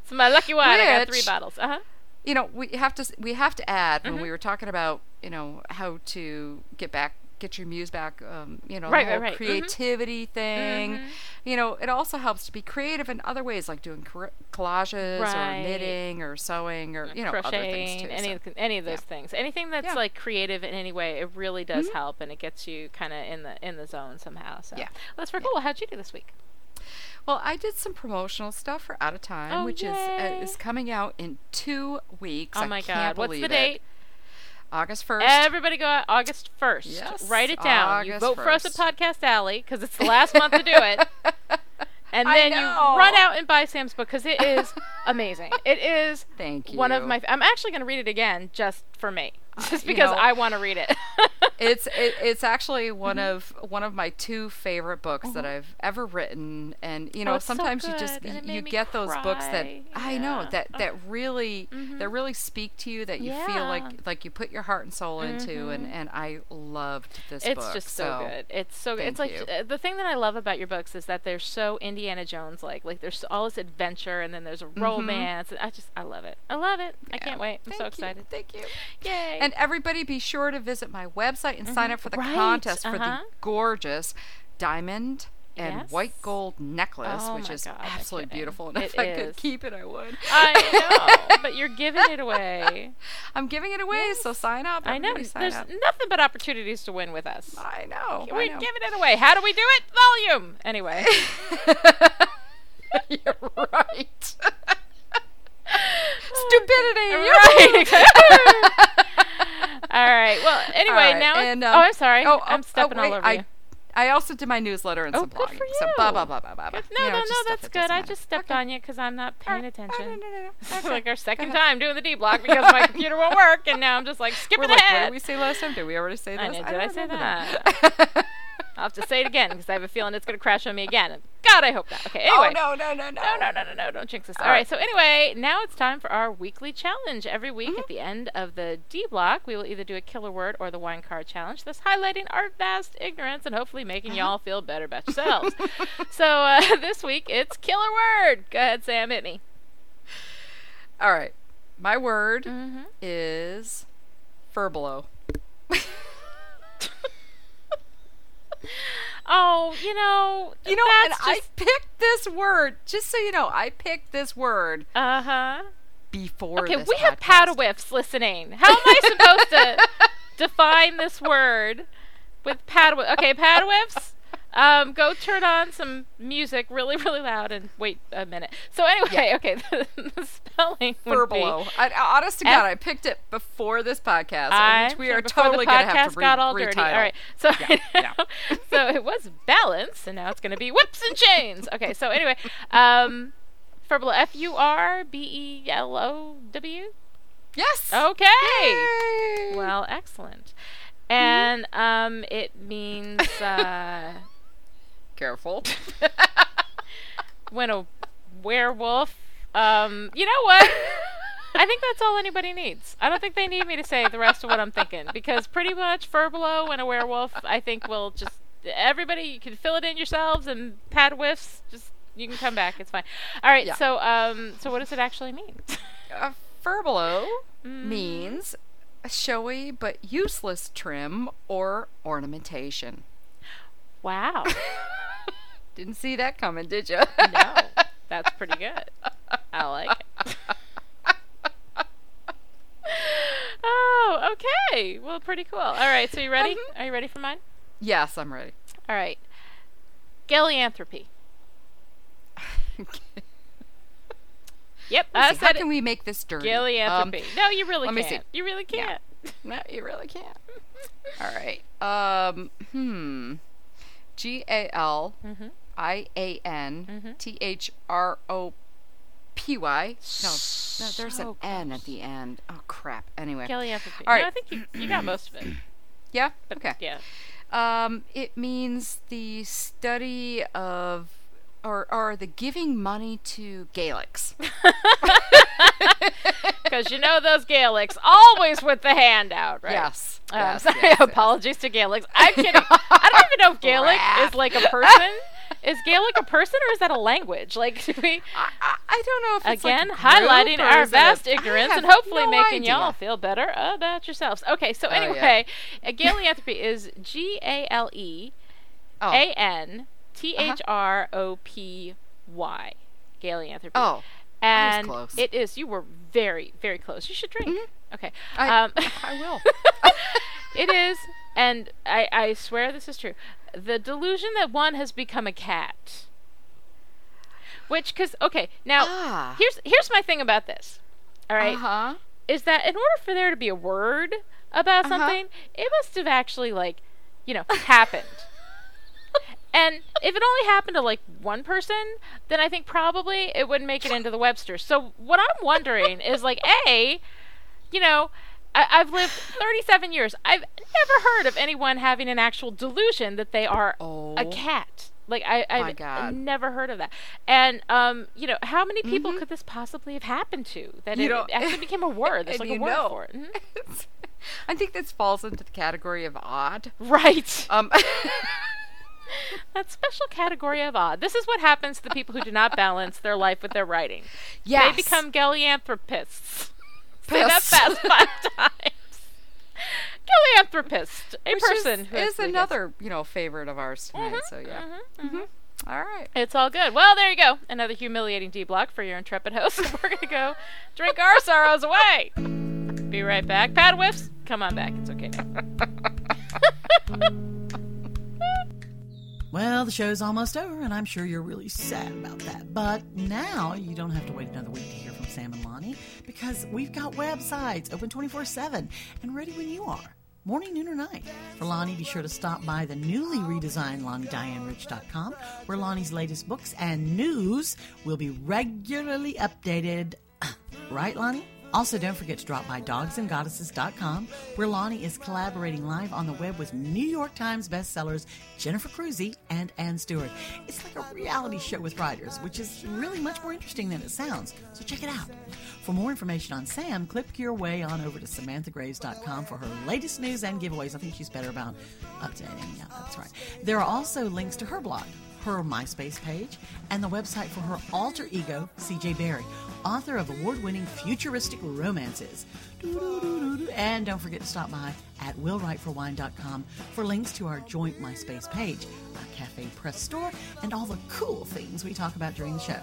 it's my lucky wine. I got three bottles. Uh huh. you know we have to we have to add Mm-hmm. when we were talking about you know how to get back get your muse back um, you know Right, the whole right, right. Mhm. creativity thing Mhm. you know it also helps to be creative in other ways like doing collages Right. or knitting or sewing or you know other things crocheting, too any so. of, any of those yeah. things, anything that's Yeah. like creative in any way, it really does Mhm. help, and it gets you kind of in the in the zone somehow. So Yeah. well, that's very cool. How'd you do this week? well i did some promotional stuff for out of time Oh, which is uh, is coming out in two weeks Oh I my God! What's the date? it. August 1st Everybody go out August first. Yes, Write it down. you August vote for us at 1st. Podcast Alley because it's the last month to do it. And then you run out and buy Sam's book because it is amazing. It is Thank you. one of my. I'm actually going to read it again just for me, just you because know, I want to read it. it's it, it's actually one Mm-hmm. of one of my two favorite books that I've ever written, and you know Oh, it's so sometimes you just good, and it you get those books that cry. I know Yeah. that that really Mhm. that really speak to you that you feel like like you put your heart and soul into, and Mhm. and I loved this book. it's book. just so, good. It's so good. It's like you. uh, the thing that I love about your books is that they're so Indiana Jones like. Like there's all this adventure and then there's a romance. And I just I love it. I love it. I Mm-hmm. Can't wait. I'm Thank so you. excited. Thank you. Yay. And everybody be sure to visit my website and sign Mhm. up for the Right, contest for uh-huh. the gorgeous diamond and Yes. white gold necklace, Oh which is God, absolutely beautiful. And It if I could keep it, I would. I know, but you're giving it away. I'm giving it away, so sign up. I know. Sign There's up. nothing but opportunities to win with us. I know. We're I know. giving it away. How do we do it? Volume. Anyway. You're right. Stupidity. Right. All right. Well, anyway, right, now. and, oh, um, I'm sorry. oh, I'm oh, stepping oh, all over I, you. I also did my newsletter and Oh, some good blogging. for So blah blah blah blah blah. No, You know, no, no, that's good. I just stepped on you because I'm not paying attention. no no It's Okay. like our second time doing the D block because my computer won't work, and now I'm just like skipping We're like, what ahead. did we say last time? Did we already say this? I know, did don't I say remember that? I'll have to say it again because I have a feeling it's going to crash on me again. God, I hope not. Okay, Oh, anyway. no, no, no, no. No, no, no, no, no. Don't jinx us. All All right. right. So, anyway, now it's time for our weekly challenge. Every week Mm-hmm. at the end of the D block, we will either do a killer word or the wine card challenge, thus highlighting our vast ignorance and hopefully making Uh-huh. y'all feel better about yourselves. so, uh, this week it's killer word. Go ahead, Sam. Hit me. All right. My word Mm-hmm. is furbelow. Oh, you know, You know, and that's I picked this word. Just so you know, I picked this word uh huh. before. Okay, this we have podcast. powder whiffs listening. How am I supposed to? define this word with pad. Okay, pad whiffs. Um, go turn on some music really, really loud and wait a minute. So anyway, Yeah. okay, the, the spelling would be Furbelow. I, honest to F- God, I picked it before this podcast, I which we are totally going to have to re- got all retitle. dirty. All right, so Yeah, so it was balance, and now it's going to be whips and chains. Okay, so anyway, um, Furbelow, F U R B E L O W. Yes. Okay. Well, excellent. And um, it means uh, Careful. when a werewolf. Um, you know what? I think that's all anybody needs. I don't think they need me to say the rest of what I'm thinking because pretty much Furbelow and a werewolf, I think will just everybody you can fill it in yourselves and pad whiffs. Just you can come back. It's fine. All right. Yeah. So um, so what does it actually mean? A furbelow Mm. means a showy but useless trim or ornamentation. Wow. Didn't see that coming, did you? no, that's pretty good. I like it. oh, okay. Well, pretty cool. All right. So you ready? Mm-hmm. Are you ready for mine? Yes, I'm ready. All right. Galeanthropy. Yep, I see, how can it. we make this dirty? Galeanthropy. Um, no, you really let can't. see. You really can't. No, you really can't. All right. Um. Hmm. G A L Mhm. I A N Mhm. T H R O P Y. No, no, there's So an N at the end. Oh crap. Anyway. Galeanthropy. All right. No, I think you, you got most of it. Yeah. But Okay. Yeah. Um, it means the study of, or or the giving money to Gaelics. Because you know those Gaelics always with the handout, right? Yes. Um, yes, sorry, yes, yes. apologies to Gaelics. I'm kidding. I don't even know if Gaelic Crap. is like a person. Is Gaelic a person or is that a language? Like, do we I, I, I don't know if it's like again highlighting our is it a- vast ignorance and hopefully no making idea. y'all feel better about yourselves? Okay, so Oh, yeah. anyway, a is G A L E A N T H R O P Y. Oh. A N T H R O P Y. Galeanthropy. Oh, and close. it is. You were very, very close. You should drink. Okay. I- um, I will. it is, and I, I swear this is true. The delusion that one has become a cat. Which, because okay, now Ah. here's here's my thing about this. All right, Uh-huh. is that in order for there to be a word about Uh-huh. something, it must have actually like, you know, happened. And if it only happened to like one person, then I think probably it wouldn't make it into the Webster. So what I'm wondering is like, a, you know, I, I've lived 37 years. I've never heard of anyone having an actual delusion that they are Oh. a cat. Like I, I've never heard of that. And um, you know, how many people could this possibly have happened to that Mm-hmm. You it actually became a word? There's like a word know. for it. Mhm. I think this falls into the category of odd. Right. Um. That special category of odd. This is what happens to the people who do not balance their life with their writing. Yes. They become galeanthropists. Say that fast five times. Galeanthropist. A Which person is, who is another, you know, favorite of ours tonight. Mhm, So yeah. mhm, mhm. All right. It's all good. Well, there you go. Another humiliating D block for your intrepid host. We're going to go drink our sorrows away. Be right back. Pad whiffs, come on back. It's okay now. Well, the show's almost over, and I'm sure you're really sad about that. But now you don't have to wait another week to hear from Sam and Lani because we've got websites open 24 7 and ready when you are. Morning, noon, or night. For Lani, be sure to stop by the newly redesigned LaniDianeRich.com, where Lani's latest books and news will be regularly updated. Right, Lonnie? Also, don't forget to drop by dogsandgoddesses.com, where Lani is collaborating live on the web with New York Times bestsellers Jennifer Crusie and Anne Stuart. It's like a reality show with writers, which is really much more interesting than it sounds, so check it out. For more information on Sam, click your way on over to SamanthaGraves.com for her latest news and giveaways. I think she's better about updating. Yeah, that's right. There are also links to her blog, her MySpace page, and the website for her alter ego, CJ Barry, author of award winning futuristic romances. And don't forget to stop by at willwriteforwine.com for links to our joint MySpace page, our cafe press store, and all the cool things we talk about during the show.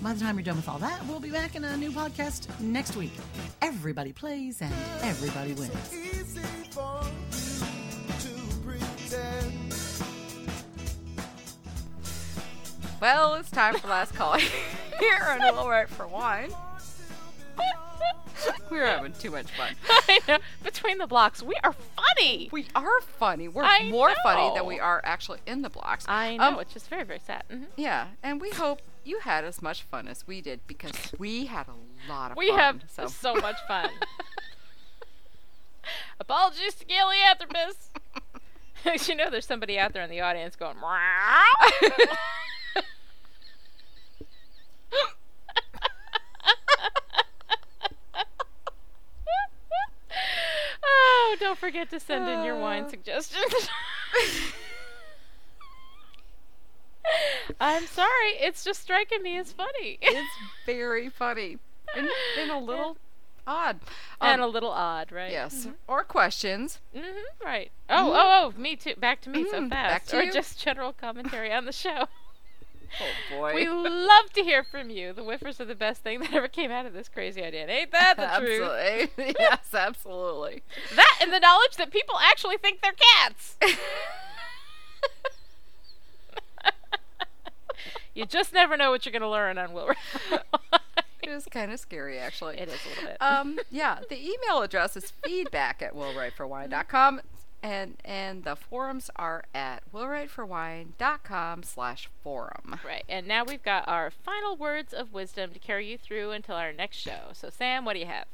By the time you're done with all that, we'll be back in a new podcast next week. Everybody plays and everybody wins. Well, it's time for last call here on Will Write for Wine. We're having too much fun. I know. Between the blocks, we are funny. We are funny. We're I more funny than we are actually in the blocks. I know. Um, it's just very, very sad. Mhm. yeah, and we hope you had as much fun as we did because we had a lot of We fun. have so. so much fun. Apologies to Galeanthropus. you know, there's somebody out there in the audience going. Oh, don't forget to send in your wine suggestions. I'm sorry, it's just striking me as funny. it's very funny and, and a little odd. and Um, a little odd, right? Yes. Or questions. Mm-hmm, right. Oh, oh, oh, me too. Back to me so Mhm, fast. back to or you. just general commentary on the show. Oh boy. We love to hear from you. The whiffers are the best thing that ever came out of this crazy idea. Ain't that the truth? absolutely. yes, absolutely. That and the knowledge that people actually think they're cats. you just never know what you're going to learn on Will. Wright. It is kind of scary, actually. It is a little bit. Um, yeah, the email address is feedback at willwriteforwine.com, and and the forums are at willwriteforwine.com slash forum. Right, and now we've got our final words of wisdom to carry you through until our next show. So, Sam, what do you have?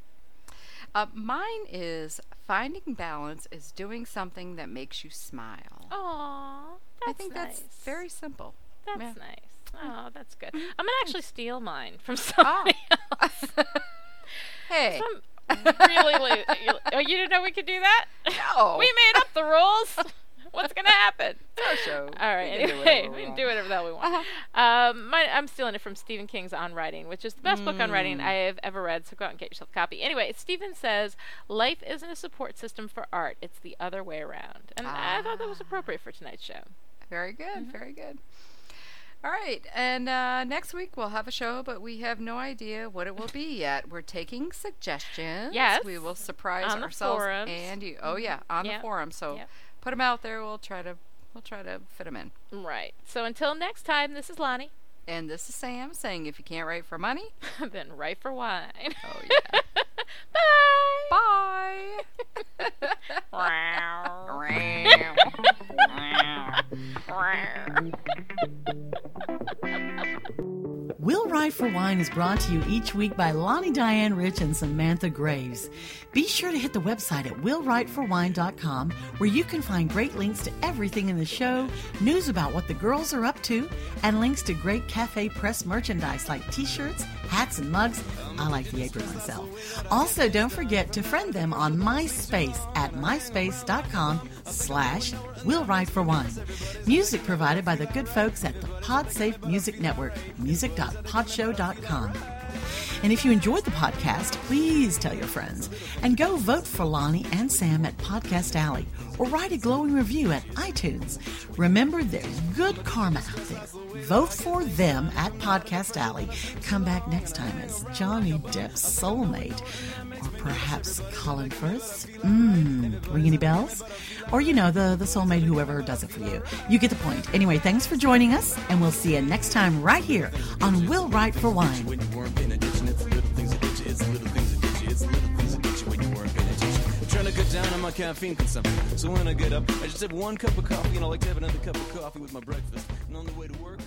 Uh, mine is finding balance is doing something that makes you smile. Aww, I think that's very simple. That's Yeah. nice. Oh, that's good. I'm gonna actually steal mine from somebody else. Hey. Really late. Oh, you didn't know we could do that? No. We made up the rules. What's gonna happen? It's our show. All right. We do Anyway, whatever we we can do whatever the hell we want. Um, my, I'm stealing it from Stephen King's On Writing, which is the best book on writing Mm. I have ever read. So go out and get yourself a copy. Anyway, Stephen says life isn't a support system for art; it's the other way around. And I thought that was appropriate for tonight's show. Very good, Mm-hmm. very good. All right, and uh, next week we'll have a show, but we have no idea what it will be yet. We're taking suggestions. Yes. we will surprise On the ourselves forums. and you. Oh yeah, on Yep. the forum. So Yep. put them out there. We'll try to we'll try to fit them in. Right. So until next time, this is Lani. And this is Sam saying, if you can't write for money, then write for wine. Oh yeah. Bye. Will Write for Wine is brought to you each week by Lani Diane Rich and Samantha Graves. Be sure to hit the website at willwriteforwine.com where you can find great links to everything in the show, news about what the girls are up to, and links to great Cafe Press merchandise like t-shirts, hats, and mugs. I like the apron myself. Also, don't forget to friend them on MySpace at myspace.com slash Will for Wine. Music provided by the good folks at the PodSafe Music Network, music.podshow.com. And if you enjoyed the podcast, please tell your friends and go vote for Lani and Sam at Podcast Alley or write a glowing review at iTunes. Remember, there's good karma out there. Vote for them at Podcast Alley. Come back next time as Johnny Depp's soulmate. Or perhaps Colin Firth. Mmm, ring any bells? Or, you know, the, the soulmate, whoever does it for you. You get the point. Anyway, thanks for joining us, and we'll see you next time right here on Will Write for Wine. To cut down on my caffeine consumption. So when I get up, I just have one cup of coffee, and I like to have another cup of coffee with my breakfast. And on the way to work,